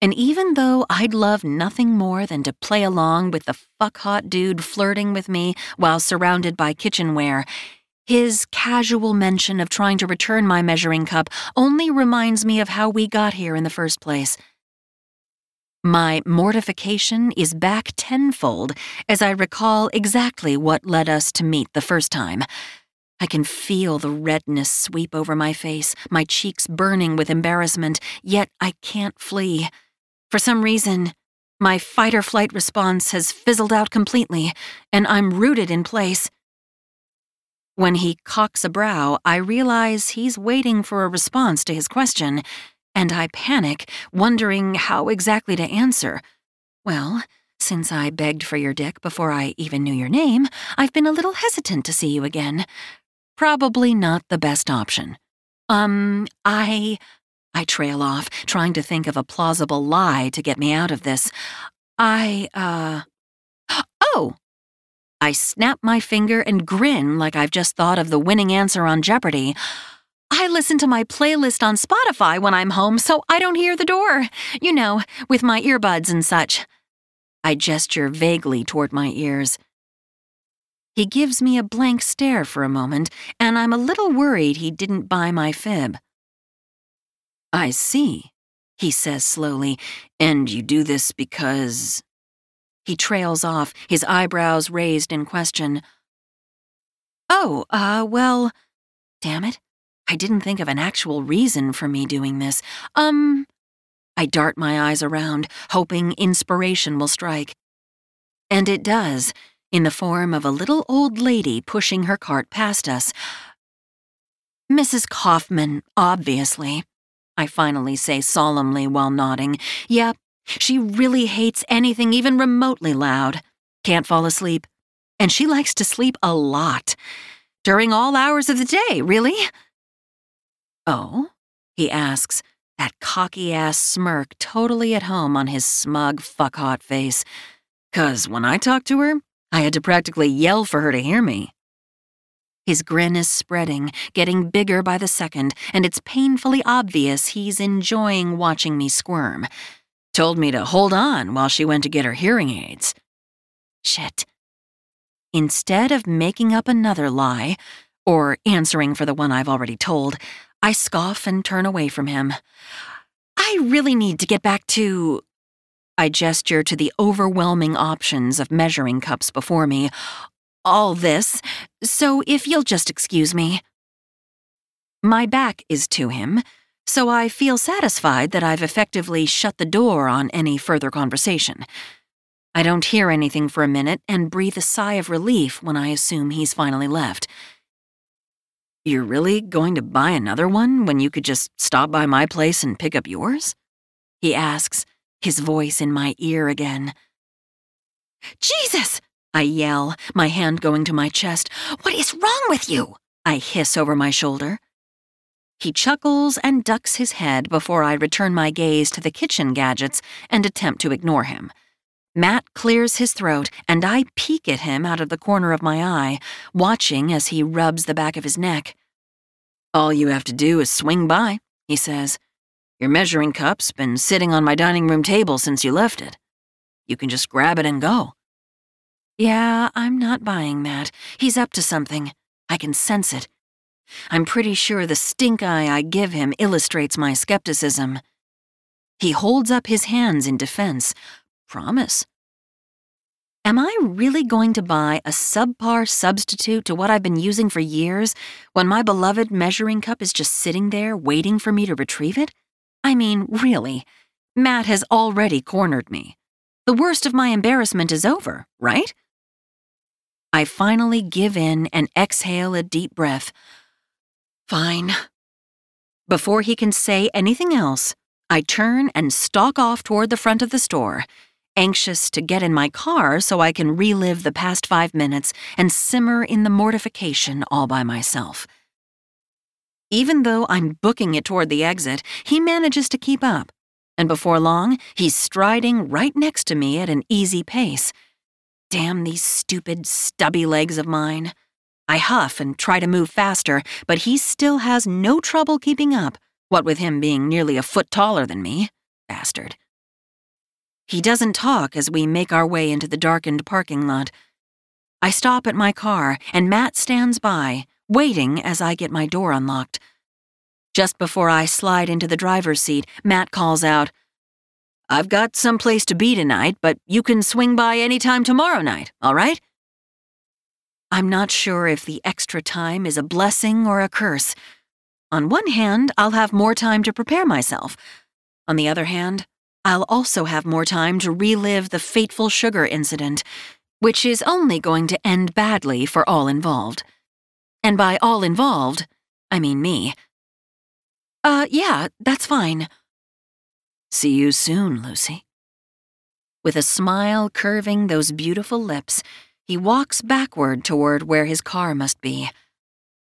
And even though I'd love nothing more than to play along with the fuck hot dude flirting with me while surrounded by kitchenware, his casual mention of trying to return my measuring cup only reminds me of how we got here in the first place. My mortification is back tenfold as I recall exactly what led us to meet the first time. I can feel the redness sweep over my face, my cheeks burning with embarrassment, yet I can't flee. For some reason, my fight or flight response has fizzled out completely, and I'm rooted in place. When he cocks a brow, I realize he's waiting for a response to his question, and I panic, wondering how exactly to answer. Well, since I begged for your dick before I even knew your name, I've been a little hesitant to see you again. Probably not the best option. Um, I. I trail off, trying to think of a plausible lie to get me out of this. I, uh. Oh! I snap my finger and grin like I've just thought of the winning answer on Jeopardy! I listen to my playlist on Spotify when I'm home so I don't hear the door. You know, with my earbuds and such. I gesture vaguely toward my ears. He gives me a blank stare for a moment, and I'm a little worried he didn't buy my fib. I see, he says slowly, and you do this because. He trails off, his eyebrows raised in question. Oh, uh, well, damn it. I didn't think of an actual reason for me doing this. Um, I dart my eyes around, hoping inspiration will strike. And it does, in the form of a little old lady pushing her cart past us. Mrs. Kaufman, obviously. I finally say solemnly while nodding. Yep, she really hates anything even remotely loud. Can't fall asleep. And she likes to sleep a lot. During all hours of the day, really? Oh? He asks, that cocky ass smirk totally at home on his smug, fuck hot face. Cause when I talked to her, I had to practically yell for her to hear me. His grin is spreading, getting bigger by the second, and it's painfully obvious he's enjoying watching me squirm. Told me to hold on while she went to get her hearing aids. Shit. Instead of making up another lie, or answering for the one I've already told, I scoff and turn away from him. I really need to get back to. I gesture to the overwhelming options of measuring cups before me. All this, so if you'll just excuse me. My back is to him, so I feel satisfied that I've effectively shut the door on any further conversation. I don't hear anything for a minute and breathe a sigh of relief when I assume he's finally left. You're really going to buy another one when you could just stop by my place and pick up yours? He asks, his voice in my ear again. Jesus! I yell, my hand going to my chest. What is wrong with you? I hiss over my shoulder. He chuckles and ducks his head before I return my gaze to the kitchen gadgets and attempt to ignore him. Matt clears his throat, and I peek at him out of the corner of my eye, watching as he rubs the back of his neck. All you have to do is swing by, he says. Your measuring cup's been sitting on my dining room table since you left it. You can just grab it and go. Yeah, I'm not buying that. He's up to something. I can sense it. I'm pretty sure the stink eye I give him illustrates my skepticism. He holds up his hands in defense, Promise. Am I really going to buy a subpar substitute to what I've been using for years when my beloved measuring cup is just sitting there waiting for me to retrieve it? I mean, really, Matt has already cornered me. The worst of my embarrassment is over, right? I finally give in and exhale a deep breath. Fine. Before he can say anything else, I turn and stalk off toward the front of the store anxious to get in my car so I can relive the past five minutes and simmer in the mortification all by myself. Even though I'm booking it toward the exit, he manages to keep up, and before long, he's striding right next to me at an easy pace. Damn these stupid, stubby legs of mine. I huff and try to move faster, but he still has no trouble keeping up, what with him being nearly a foot taller than me. Bastard. He doesn't talk as we make our way into the darkened parking lot. I stop at my car, and Matt stands by, waiting as I get my door unlocked. Just before I slide into the driver's seat, Matt calls out, I've got some place to be tonight, but you can swing by any time tomorrow night, all right? I'm not sure if the extra time is a blessing or a curse. On one hand, I'll have more time to prepare myself. On the other hand, I'll also have more time to relive the fateful sugar incident, which is only going to end badly for all involved. And by all involved, I mean me. Uh, yeah, that's fine. See you soon, Lucy. With a smile curving those beautiful lips, he walks backward toward where his car must be.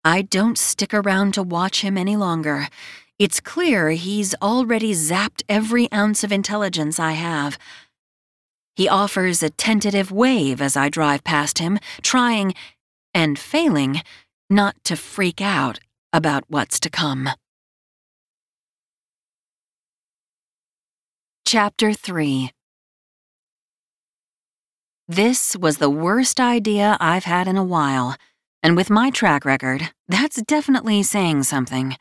I don't stick around to watch him any longer. It's clear he's already zapped every ounce of intelligence I have. He offers a tentative wave as I drive past him, trying, and failing, not to freak out about what's to come. Chapter 3 This was the worst idea I've had in a while, and with my track record, that's definitely saying something.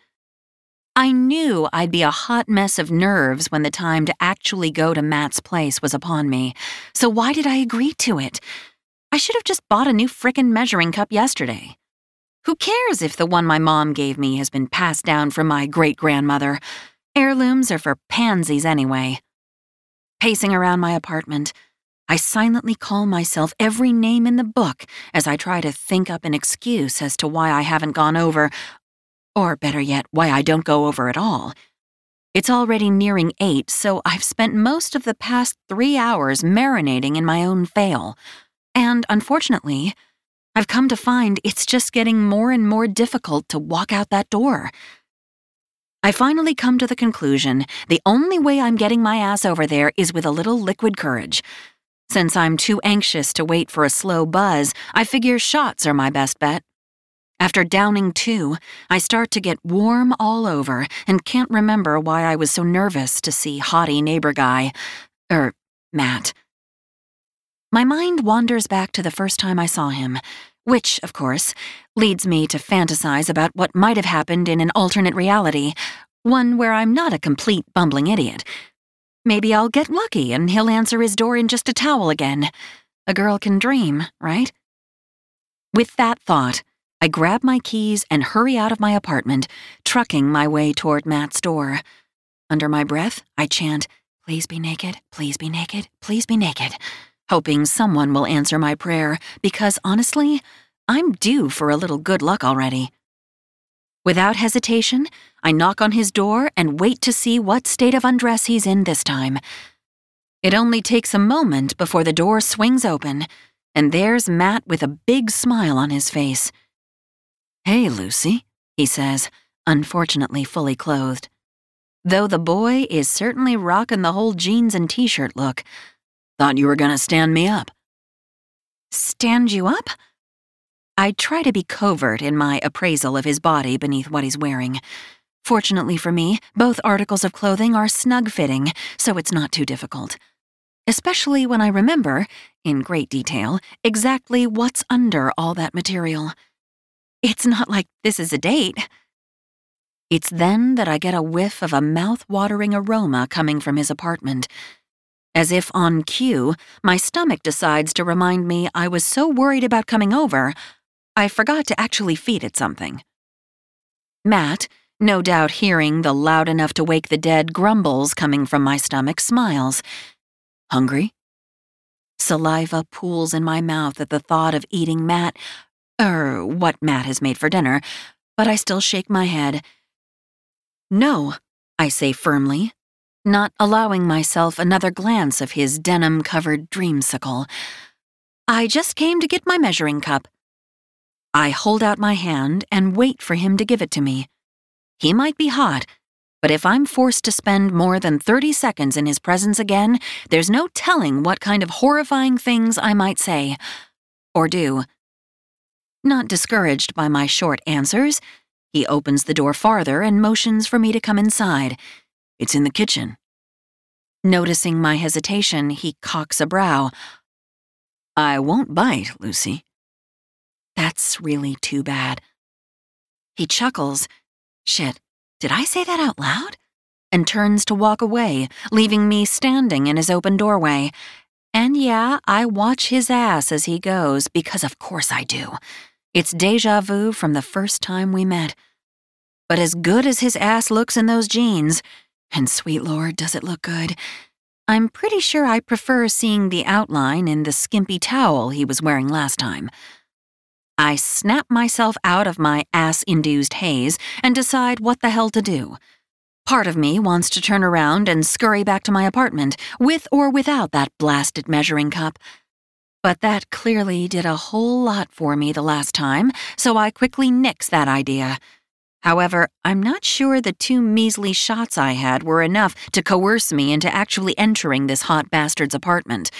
I knew I'd be a hot mess of nerves when the time to actually go to Matt's place was upon me, so why did I agree to it? I should have just bought a new frickin' measuring cup yesterday. Who cares if the one my mom gave me has been passed down from my great grandmother? Heirlooms are for pansies anyway. Pacing around my apartment, I silently call myself every name in the book as I try to think up an excuse as to why I haven't gone over, or better yet, why I don't go over at all. It's already nearing eight, so I've spent most of the past three hours marinating in my own fail. And unfortunately, I've come to find it's just getting more and more difficult to walk out that door. I finally come to the conclusion the only way I'm getting my ass over there is with a little liquid courage. Since I'm too anxious to wait for a slow buzz, I figure shots are my best bet. After downing two, I start to get warm all over and can't remember why I was so nervous to see hottie neighbor guy, er, Matt. My mind wanders back to the first time I saw him, which, of course, leads me to fantasize about what might have happened in an alternate reality, one where I'm not a complete bumbling idiot. Maybe I'll get lucky and he'll answer his door in just a towel again. A girl can dream, right? With that thought, I grab my keys and hurry out of my apartment, trucking my way toward Matt's door. Under my breath, I chant, Please be naked, please be naked, please be naked hoping someone will answer my prayer because honestly, I'm due for a little good luck already. Without hesitation, I knock on his door and wait to see what state of undress he's in this time. It only takes a moment before the door swings open, and there's Matt with a big smile on his face. Hey, Lucy, he says, unfortunately fully clothed. Though the boy is certainly rocking the whole jeans and t shirt look, Thought you were gonna stand me up. Stand you up? I try to be covert in my appraisal of his body beneath what he's wearing. Fortunately for me, both articles of clothing are snug fitting, so it's not too difficult. Especially when I remember, in great detail, exactly what's under all that material. It's not like this is a date. It's then that I get a whiff of a mouth-watering aroma coming from his apartment. As if on cue, my stomach decides to remind me I was so worried about coming over, I forgot to actually feed it something. Matt, no doubt hearing the loud enough to wake the dead grumbles coming from my stomach, smiles. Hungry? Saliva pools in my mouth at the thought of eating Matt, er, what Matt has made for dinner, but I still shake my head. No, I say firmly, not allowing myself another glance of his denim covered dreamsicle. I just came to get my measuring cup. I hold out my hand and wait for him to give it to me. He might be hot, but if I'm forced to spend more than 30 seconds in his presence again, there's no telling what kind of horrifying things I might say. Or do. Not discouraged by my short answers, he opens the door farther and motions for me to come inside. It's in the kitchen. Noticing my hesitation, he cocks a brow. I won't bite, Lucy. That's really too bad. He chuckles. Shit, did I say that out loud? And turns to walk away, leaving me standing in his open doorway. And yeah, I watch his ass as he goes, because of course I do. It's deja vu from the first time we met. But as good as his ass looks in those jeans, and sweet lord, does it look good. I'm pretty sure I prefer seeing the outline in the skimpy towel he was wearing last time. I snap myself out of my ass induced haze and decide what the hell to do. Part of me wants to turn around and scurry back to my apartment, with or without that blasted measuring cup. But that clearly did a whole lot for me the last time, so I quickly nix that idea. However, I'm not sure the two measly shots I had were enough to coerce me into actually entering this hot bastard's apartment.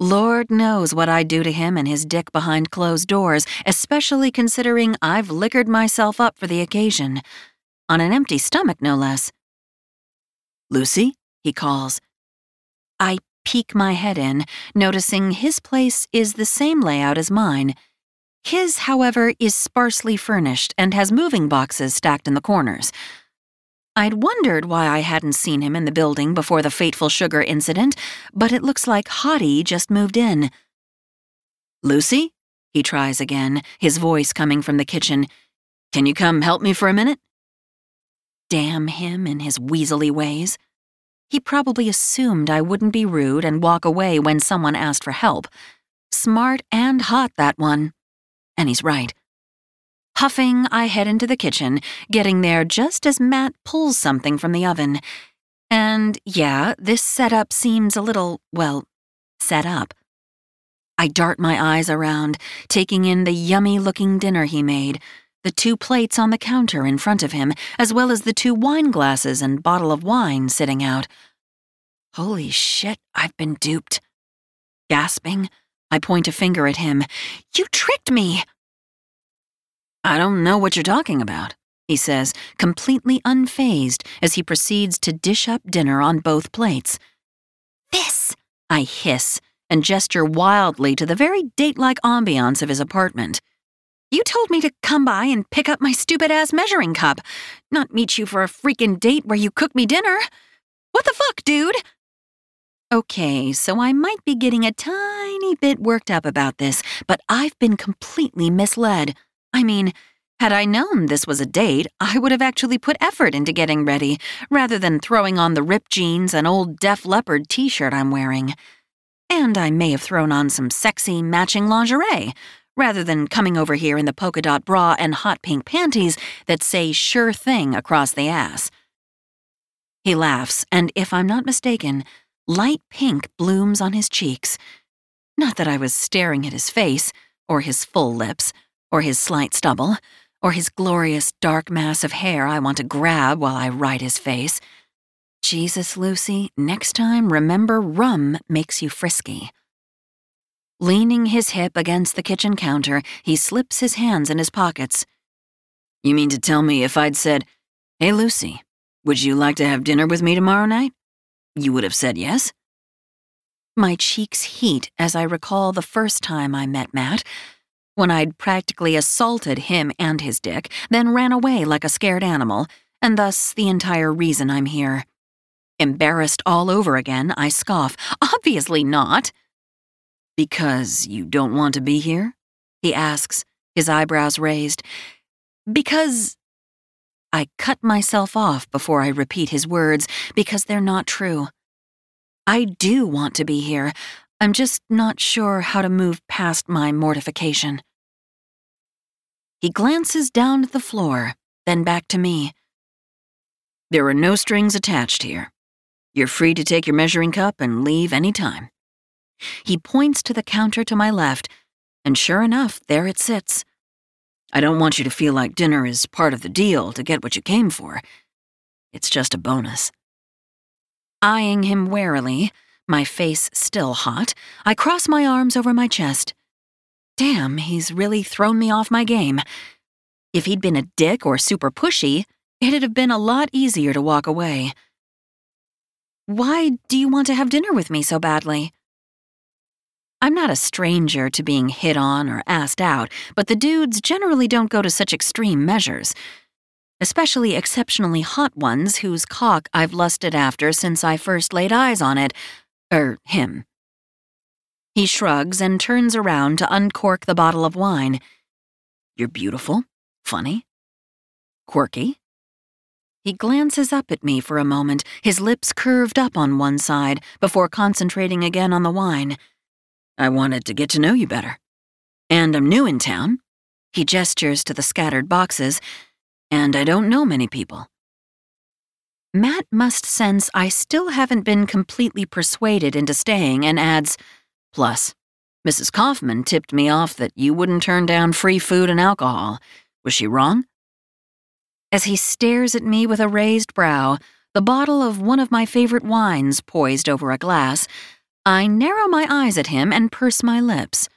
Lord knows what I'd do to him and his dick behind closed doors, especially considering I've liquored myself up for the occasion. On an empty stomach, no less. Lucy? he calls. I peek my head in, noticing his place is the same layout as mine. His, however, is sparsely furnished and has moving boxes stacked in the corners. I'd wondered why I hadn't seen him in the building before the fateful sugar incident, but it looks like Hottie just moved in. Lucy? He tries again, his voice coming from the kitchen. Can you come help me for a minute? Damn him and his weaselly ways. He probably assumed I wouldn't be rude and walk away when someone asked for help. Smart and hot, that one. And he's right. Huffing, I head into the kitchen, getting there just as Matt pulls something from the oven. And yeah, this setup seems a little, well, set up. I dart my eyes around, taking in the yummy looking dinner he made, the two plates on the counter in front of him, as well as the two wine glasses and bottle of wine sitting out. Holy shit, I've been duped. Gasping, I point a finger at him. You tricked me! I don't know what you're talking about, he says, completely unfazed as he proceeds to dish up dinner on both plates. This, I hiss and gesture wildly to the very date like ambiance of his apartment. You told me to come by and pick up my stupid ass measuring cup, not meet you for a freaking date where you cook me dinner. What the fuck, dude? Okay, so I might be getting a tiny bit worked up about this, but I've been completely misled. I mean, had I known this was a date, I would have actually put effort into getting ready, rather than throwing on the ripped jeans and old Def Leppard t shirt I'm wearing. And I may have thrown on some sexy matching lingerie, rather than coming over here in the polka dot bra and hot pink panties that say sure thing across the ass. He laughs, and if I'm not mistaken, light pink blooms on his cheeks. Not that I was staring at his face, or his full lips, or his slight stubble, or his glorious dark mass of hair I want to grab while I ride his face. Jesus, Lucy, next time remember rum makes you frisky. Leaning his hip against the kitchen counter, he slips his hands in his pockets. You mean to tell me if I'd said, Hey, Lucy, would you like to have dinner with me tomorrow night? You would have said yes? My cheeks heat as I recall the first time I met Matt, when I'd practically assaulted him and his dick, then ran away like a scared animal, and thus the entire reason I'm here. Embarrassed all over again, I scoff. Obviously not. Because you don't want to be here? He asks, his eyebrows raised. Because. I cut myself off before I repeat his words because they're not true. I do want to be here. I'm just not sure how to move past my mortification. He glances down at the floor, then back to me. There are no strings attached here. You're free to take your measuring cup and leave any time. He points to the counter to my left, and sure enough, there it sits. I don't want you to feel like dinner is part of the deal to get what you came for. It's just a bonus. Eyeing him warily, my face still hot, I cross my arms over my chest. Damn, he's really thrown me off my game. If he'd been a dick or super pushy, it'd have been a lot easier to walk away. Why do you want to have dinner with me so badly? I'm not a stranger to being hit on or asked out, but the dudes generally don't go to such extreme measures. Especially exceptionally hot ones whose cock I've lusted after since I first laid eyes on it. Er, him. He shrugs and turns around to uncork the bottle of wine. You're beautiful, funny, quirky. He glances up at me for a moment, his lips curved up on one side, before concentrating again on the wine. I wanted to get to know you better. And I'm new in town. He gestures to the scattered boxes, and I don't know many people. Matt must sense I still haven't been completely persuaded into staying and adds, Plus, Mrs. Kaufman tipped me off that you wouldn't turn down free food and alcohol. Was she wrong? As he stares at me with a raised brow, the bottle of one of my favorite wines poised over a glass, I narrow my eyes at him and purse my lips.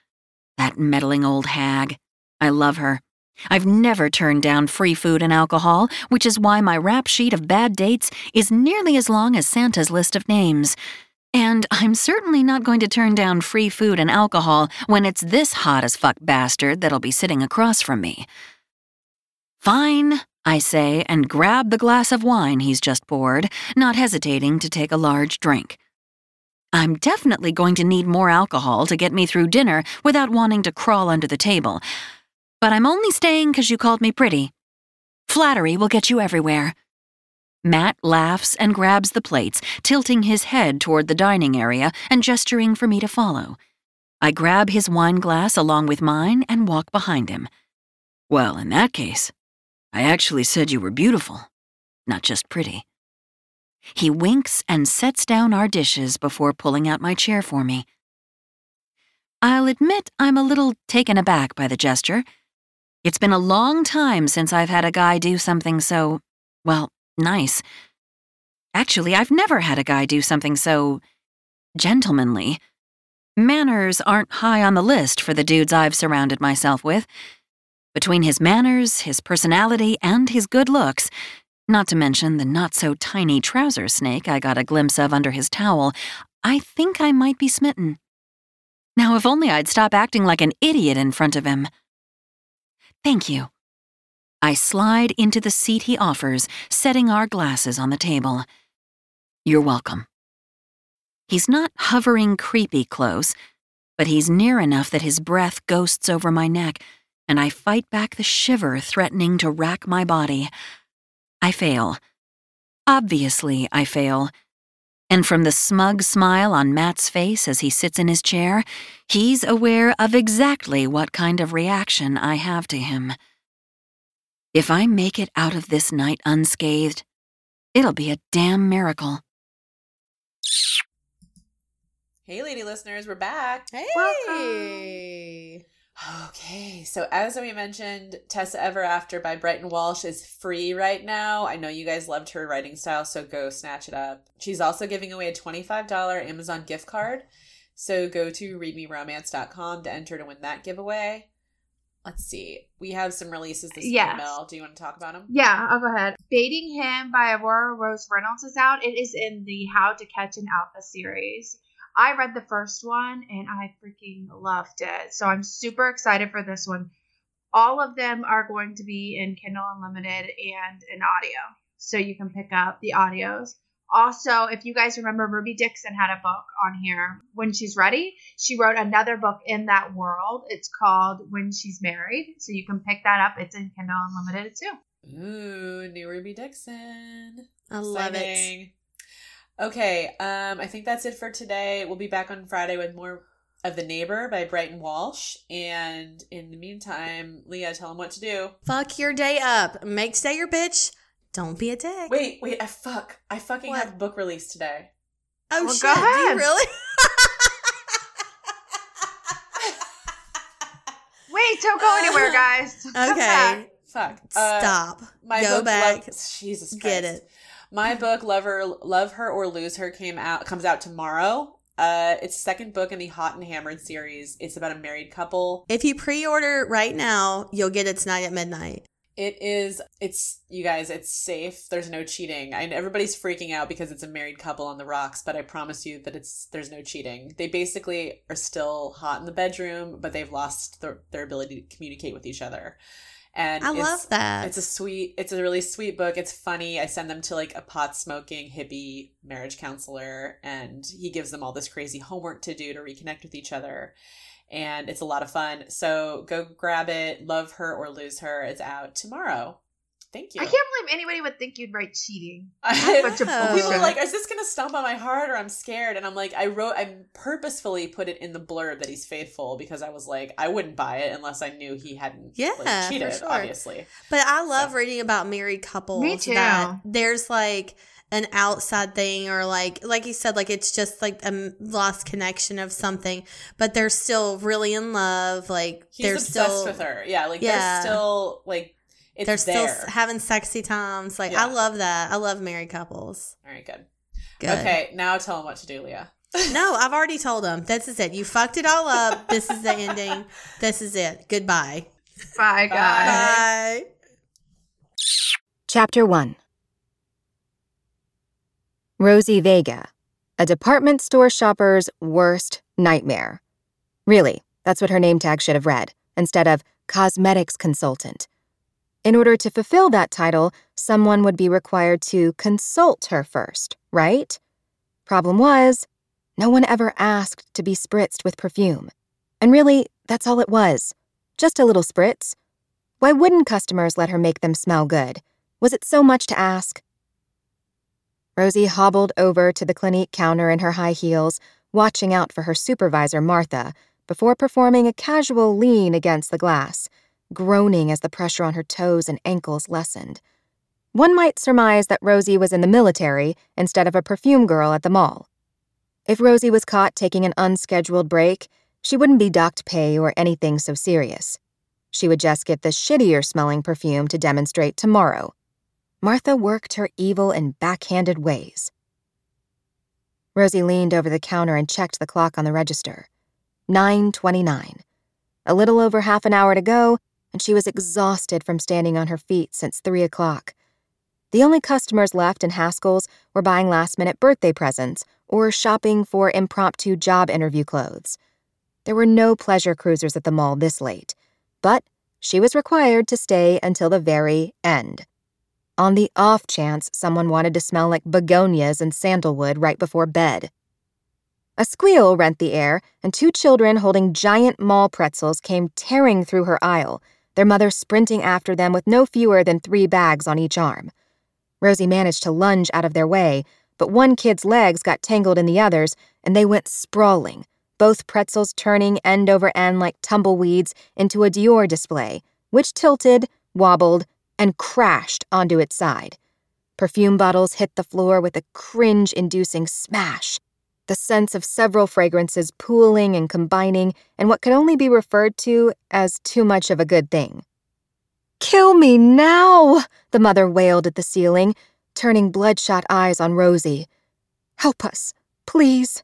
That meddling old hag. I love her. I've never turned down free food and alcohol, which is why my rap sheet of bad dates is nearly as long as Santa's list of names. And I'm certainly not going to turn down free food and alcohol when it's this hot as fuck bastard that'll be sitting across from me. Fine, I say, and grab the glass of wine he's just poured, not hesitating to take a large drink. I'm definitely going to need more alcohol to get me through dinner without wanting to crawl under the table. But I'm only staying because you called me pretty. Flattery will get you everywhere. Matt laughs and grabs the plates, tilting his head toward the dining area and gesturing for me to follow. I grab his wine glass along with mine and walk behind him. Well, in that case, I actually said you were beautiful, not just pretty. He winks and sets down our dishes before pulling out my chair for me. I'll admit I'm a little taken aback by the gesture. It's been a long time since I've had a guy do something so, well, nice. Actually, I've never had a guy do something so gentlemanly. Manners aren't high on the list for the dudes I've surrounded myself with. Between his manners, his personality, and his good looks, not to mention the not so tiny trouser snake I got a glimpse of under his towel, I think I might be smitten. Now, if only I'd stop acting like an idiot in front of him. Thank you. I slide into the seat he offers, setting our glasses on the table. You're welcome. He's not hovering creepy close, but he's near enough that his breath ghosts over my neck, and I fight back the shiver threatening to rack my body. I fail. Obviously, I fail. And from the smug smile on Matt's face as he sits in his chair, he's aware of exactly what kind of reaction I have to him. If I make it out of this night unscathed, it'll be a damn miracle. Hey, lady listeners, we're back. Hey. Okay, so as we mentioned, Tessa Ever After by Brighton Walsh is free right now. I know you guys loved her writing style, so go snatch it up. She's also giving away a $25 Amazon gift card. So go to readmeromance.com to enter to win that giveaway. Let's see. We have some releases this Yes. week, Mel. Do you want to talk about them? Yeah, I'll go ahead. Baiting Him by Aurora Rose Reynolds is out. It is in the How to Catch an Alpha series. I read the first one and I freaking loved it. So I'm super excited for this one. All of them are going to be in Kindle Unlimited and in audio. So you can pick up the audios. Also, if you guys remember, Ruby Dixon had a book on here. When she's ready, she wrote another book in that world. It's called When She's Married. So you can pick that up. It's in Kindle Unlimited too. Ooh, new Ruby Dixon. I love it. Exciting. Okay, um, I think that's it for today. We'll be back on Friday with more of The Neighbor by Brighton Walsh. And in the meantime, Leah, tell them what to do. Fuck your day up. Make today your bitch. Don't be a dick. Wait, wait, I fuck. I fucking What? have book release today. Oh Well, shit. go Do you really? Wait, don't go anywhere, guys. Come back. okay. Fuck. Uh, Stop. My Go book, back. Love, Jesus Christ. Get it. My book, Love Her, Love Her or Lose Her, came out comes out tomorrow. Uh, it's second book in the Hot and Hammered series. It's about a married couple. If you pre-order right now, you'll get it tonight at midnight. It is. It's you guys. It's safe. There's no cheating. I everybody's freaking out because it's a married couple on the rocks, but I promise you that it's there's no cheating. They basically are still hot in the bedroom, but they've lost their, their ability to communicate with each other. And I it's- love that. It's a sweet. It's a really sweet book. It's funny. I send them to like a pot smoking hippie marriage counselor, and he gives them all this crazy homework to do to reconnect with each other. And it's a lot of fun. So go grab it. Love her or lose her. It's out tomorrow. Thank you. I can't believe anybody would think you'd write cheating. I- Bunch of know. People bullshit. are like, is this gonna stomp on my heart or I'm scared? And I'm like, I wrote, I purposefully put it in the blurb that he's faithful because I was like, I wouldn't buy it unless I knew he hadn't Yeah, like, for cheated, sure. obviously. But I love So. reading about married couples. Me too. That there's like an outside thing, or like like you said, like it's just like a lost connection of something, but they're still really in love. Like He's they're obsessed still with her. Yeah, like Yeah. they're still like it's they're still there. s- having sexy times. Like Yeah. I love that. I love married couples. All right, good. Good. Okay, now tell them what to do, Leah. No, I've already told them. This is it. You fucked it all up. This is the ending. This is it. Goodbye. Bye, guys. Bye. Chapter 1 Rosie Vega, a department store shopper's worst nightmare. Really, that's what her name tag should have read, instead of cosmetics consultant. In order to fulfill that title, someone would be required to consult her first, right? Problem was, no one ever asked to be spritzed with perfume. And really, that's all it was just a little spritz. Why wouldn't customers let her make them smell good? Was it so much to ask? Rosie hobbled over to the Clinique counter in her high heels, watching out for her supervisor, Martha, before performing a casual lean against the glass, groaning as the pressure on her toes and ankles lessened. One might surmise that Rosie was in the military instead of a perfume girl at the mall. If Rosie was caught taking an unscheduled break, she wouldn't be docked pay or anything so serious. She would just get the shittier smelling perfume to demonstrate tomorrow. Martha worked her evil and backhanded ways. Rosie leaned over the counter and checked the clock on the register. 9:29. A little over half an hour to go, and she was exhausted from standing on her feet since 3 o'clock. The only customers left in Haskell's were buying last-minute birthday presents or shopping for impromptu job interview clothes. There were no pleasure cruisers at the mall this late, but she was required to stay until the very end. On the off chance someone wanted to smell like begonias and sandalwood right before bed. A squeal rent the air, and two children holding giant mall pretzels came tearing through her aisle, their mother sprinting after them with no fewer than three bags on each arm. Rosie managed to lunge out of their way, but one kid's legs got tangled in the other's, and they went sprawling, both pretzels turning end over end like tumbleweeds into a Dior display, which tilted, wobbled, and crashed onto its side. Perfume bottles hit the floor with a cringe inducing smash, the scents of several fragrances pooling and combining in what could only be referred to as too much of a good thing. Kill me now, the mother wailed at the ceiling, turning bloodshot eyes on Rosie. Help us, please.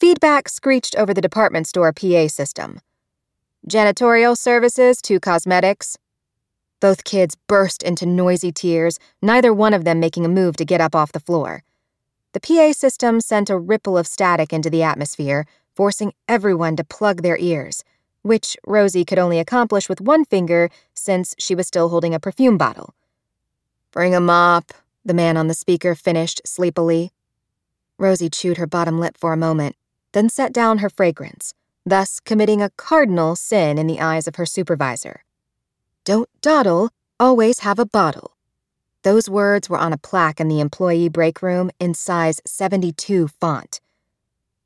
Feedback screeched over the department store PA system. Janitorial services to cosmetics. Both kids burst into noisy tears, neither one of them making a move to get up off the floor. The PA system sent a ripple of static into the atmosphere, forcing everyone to plug their ears, which Rosie could only accomplish with one finger since she was still holding a perfume bottle. Bring a mop, the man on the speaker finished sleepily. Rosie chewed her bottom lip for a moment, then set down her fragrance, thus committing a cardinal sin in the eyes of her supervisor. Don't dawdle, always have a bottle. Those words were on a plaque in the employee break room in size 72 font.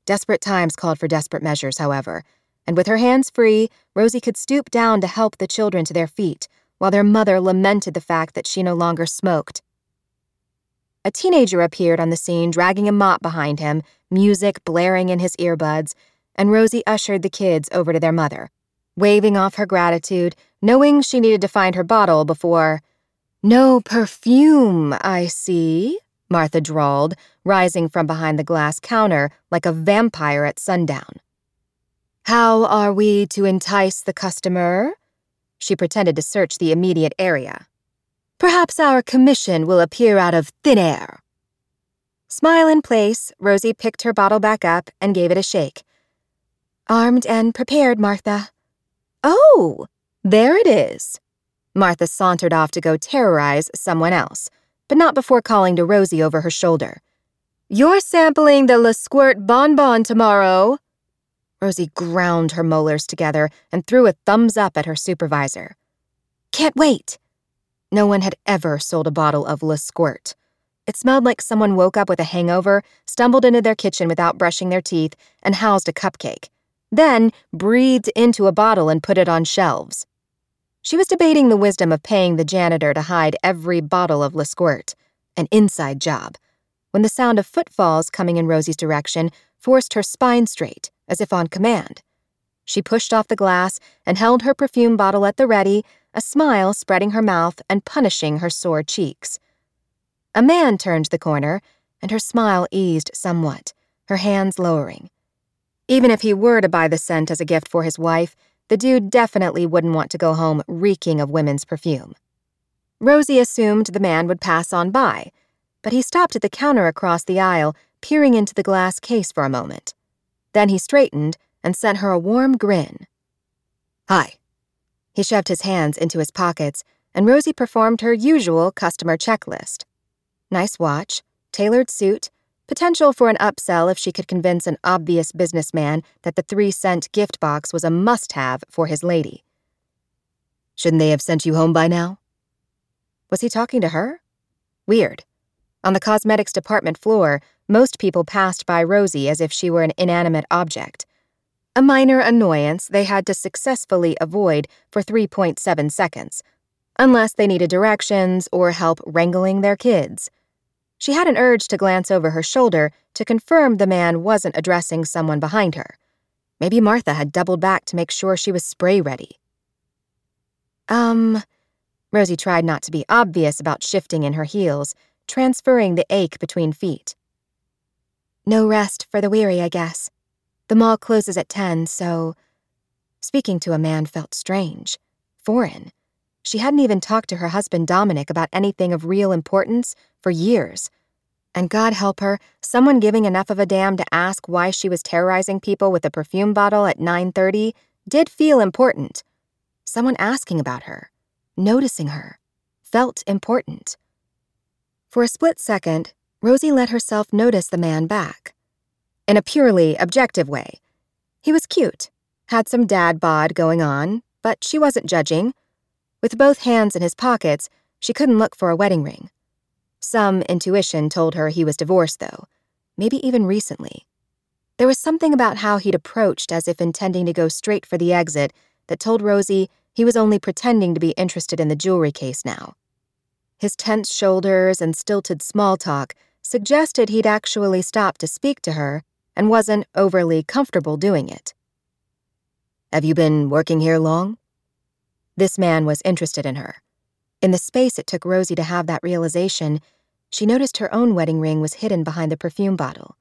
Desperate times called for desperate measures, however, and with her hands free, Rosie could stoop down to help the children to their feet, while their mother lamented the fact that she no longer smoked. A teenager appeared on the scene dragging a mop behind him, music blaring in his earbuds, and Rosie ushered the kids over to their mother, waving off her gratitude, knowing she needed to find her bottle before. No perfume, I see, Martha drawled, rising from behind the glass counter like a vampire at sundown. How are we to entice the customer? She pretended to search the immediate area. Perhaps our commission will appear out of thin air. Smile in place, Rosie picked her bottle back up and gave it a shake. Armed and prepared, Martha. Oh, there it is. Martha sauntered off to go terrorize someone else, but not before calling to Rosie over her shoulder. You're sampling the La Squirt bonbon tomorrow. Rosie ground her molars together and threw a thumbs up at her supervisor. Can't wait. No one had ever sold a bottle of Le Squirt. It smelled like someone woke up with a hangover, stumbled into their kitchen without brushing their teeth, and housed a cupcake. Then breathed into a bottle and put it on shelves. She was debating the wisdom of paying the janitor to hide every bottle of Le Squirt, an inside job, when the sound of footfalls coming in Rosie's direction forced her spine straight, as if on command. She pushed off the glass and held her perfume bottle at the ready, a smile spreading her mouth and punishing her sore cheeks. A man turned the corner, and her smile eased somewhat, her hands lowering. Even if he were to buy the scent as a gift for his wife, the dude definitely wouldn't want to go home reeking of women's perfume. Rosie assumed the man would pass on by, but he stopped at the counter across the aisle, peering into the glass case for a moment. Then he straightened and sent her a warm grin. Hi. He shoved his hands into his pockets, and Rosie performed her usual customer checklist. Nice watch, tailored suit, potential for an upsell if she could convince an obvious businessman that the three cent gift box was a must have for his lady. Shouldn't they have sent you home by now? Was he talking to her? Weird. On the cosmetics department floor, most people passed by Rosie as if she were an inanimate object. A minor annoyance they had to successfully avoid for 3.7 seconds, unless they needed directions or help wrangling their kids. She had an urge to glance over her shoulder to confirm the man wasn't addressing someone behind her. Maybe Martha had doubled back to make sure she was spray ready. Um, Rosie tried not to be obvious about shifting in her heels transferring the ache between feet. No rest for the weary, I guess. The mall closes at 10, so. Speaking to a man felt strange, foreign. She hadn't even talked to her husband Dominic about anything of real importance for years. And God help her, someone giving enough of a damn to ask why she was terrorizing people with a perfume bottle at 9:30 did feel important. Someone asking about her, noticing her, felt important. For a split second, Rosie let herself notice the man back. In a purely objective way. He was cute, had some dad bod going on, but she wasn't judging. With both hands in his pockets, she couldn't look for a wedding ring. Some intuition told her he was divorced, though, maybe even recently. There was something about how he'd approached as if intending to go straight for the exit that told Rosie he was only pretending to be interested in the jewelry case now. His tense shoulders and stilted small talk suggested he'd actually stopped to speak to her and wasn't overly comfortable doing it. Have you been working here long? This man was interested in her. In the space it took Rosie to have that realization, she noticed her own wedding ring was hidden behind the perfume bottle.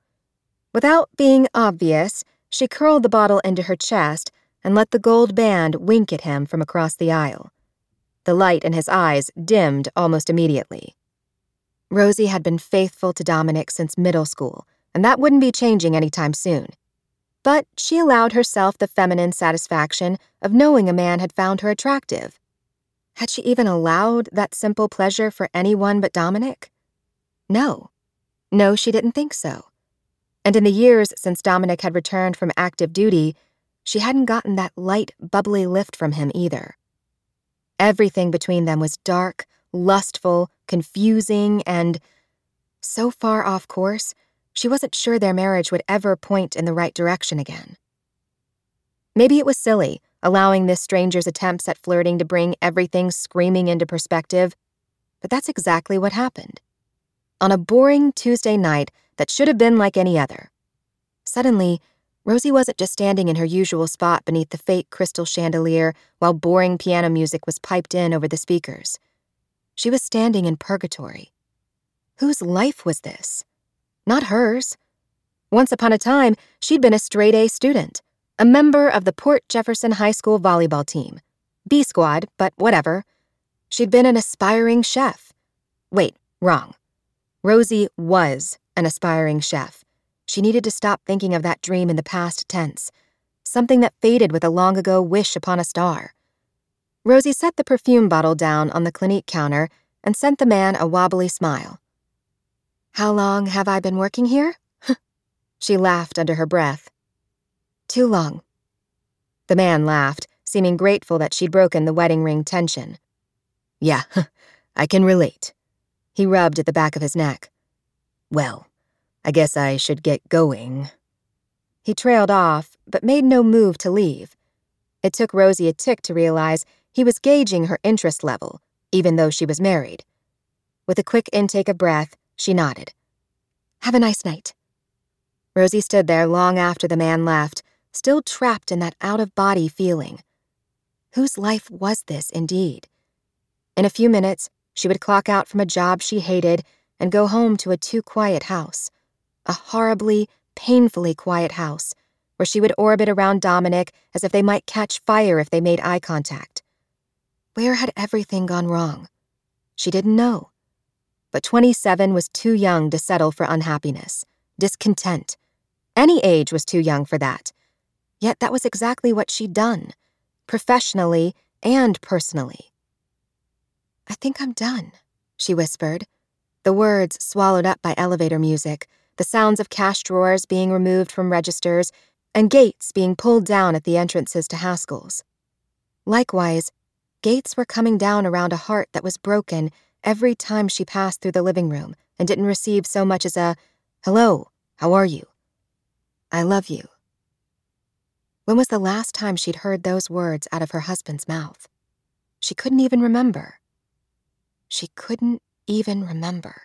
Without being obvious, she curled the bottle into her chest and let the gold band wink at him from across the aisle. The light in his eyes dimmed almost immediately. Rosie had been faithful to Dominic since middle school, and that wouldn't be changing anytime soon. But she allowed herself the feminine satisfaction of knowing a man had found her attractive. Had she even allowed that simple pleasure for anyone but Dominic? No. No, she didn't think so. And in the years since Dominic had returned from active duty, she hadn't gotten that light, bubbly lift from him either. Everything between them was dark, lustful, confusing, and so far off course, she wasn't sure their marriage would ever point in the right direction again. Maybe it was silly, allowing this stranger's attempts at flirting to bring everything screaming into perspective, but that's exactly what happened. On a boring Tuesday night that should have been like any other. Suddenly, Rosie wasn't just standing in her usual spot beneath the fake crystal chandelier while boring piano music was piped in over the speakers. She was standing in purgatory. Whose life was this? Not hers. Once upon a time, she'd been a straight A student, a member of the Port Jefferson High School volleyball team. B squad, but whatever. She'd been an aspiring chef. Wait, wrong. Rosie was an aspiring chef she needed to stop thinking of that dream in the past tense, something that faded with a long ago wish upon a star. Rosie set the perfume bottle down on the Clinique counter and sent the man a wobbly smile. How long have I been working here? she laughed under her breath. Too long. The man laughed, seeming grateful that she'd broken the wedding ring tension. Yeah, I can relate. He rubbed at the back of his neck. Well, I guess I should get going. He trailed off, but made no move to leave. It took Rosie a tick to realize he was gauging her interest level, even though she was married. With a quick intake of breath, she nodded. Have a nice night. Rosie stood there long after the man left, still trapped in that out of body feeling. Whose life was this, indeed? In a few minutes, she would clock out from a job she hated and go home to a too quiet house. A horribly, painfully quiet house where she would orbit around Dominic as if they might catch fire if they made eye contact. Where had everything gone wrong? She didn't know. But 27 was too young to settle for unhappiness, discontent. Any age was too young for that. Yet that was exactly what she'd done, professionally and personally. I think I'm done, she whispered, the words swallowed up by elevator music, the sounds of cash drawers being removed from registers, and gates being pulled down at the entrances to Haskell's. Likewise, gates were coming down around a heart that was broken every time she passed through the living room and didn't receive so much as a, Hello, how are you? I love you. When was the last time she'd heard those words out of her husband's mouth? She couldn't even remember. She couldn't even remember.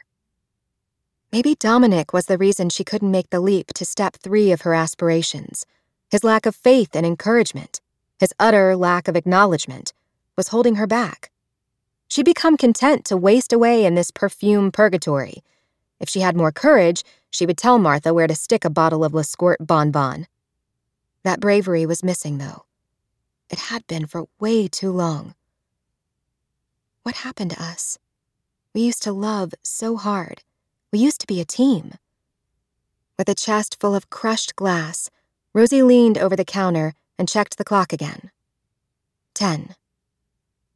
Maybe Dominic was the reason she couldn't make the leap to step three of her aspirations. His lack of faith and encouragement, his utter lack of acknowledgement, was holding her back. She'd become content to waste away in this perfume purgatory. If she had more courage, she would tell Martha where to stick a bottle of Le Squirt bonbon. That bravery was missing, though. It had been for way too long. What happened to us? We used to love so hard. We used to be a team. With a chest full of crushed glass, Rosie leaned over the counter and checked the clock again. Ten.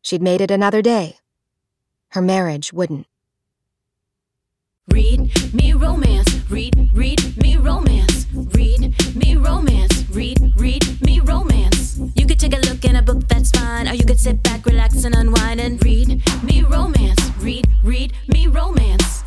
She'd made it another day. Her marriage wouldn't. Read me romance, read, read me romance, read me romance, read, read me romance. You could take a look in a book, that's fine, or you could sit back, relax, and unwind and read me romance, read, read me romance.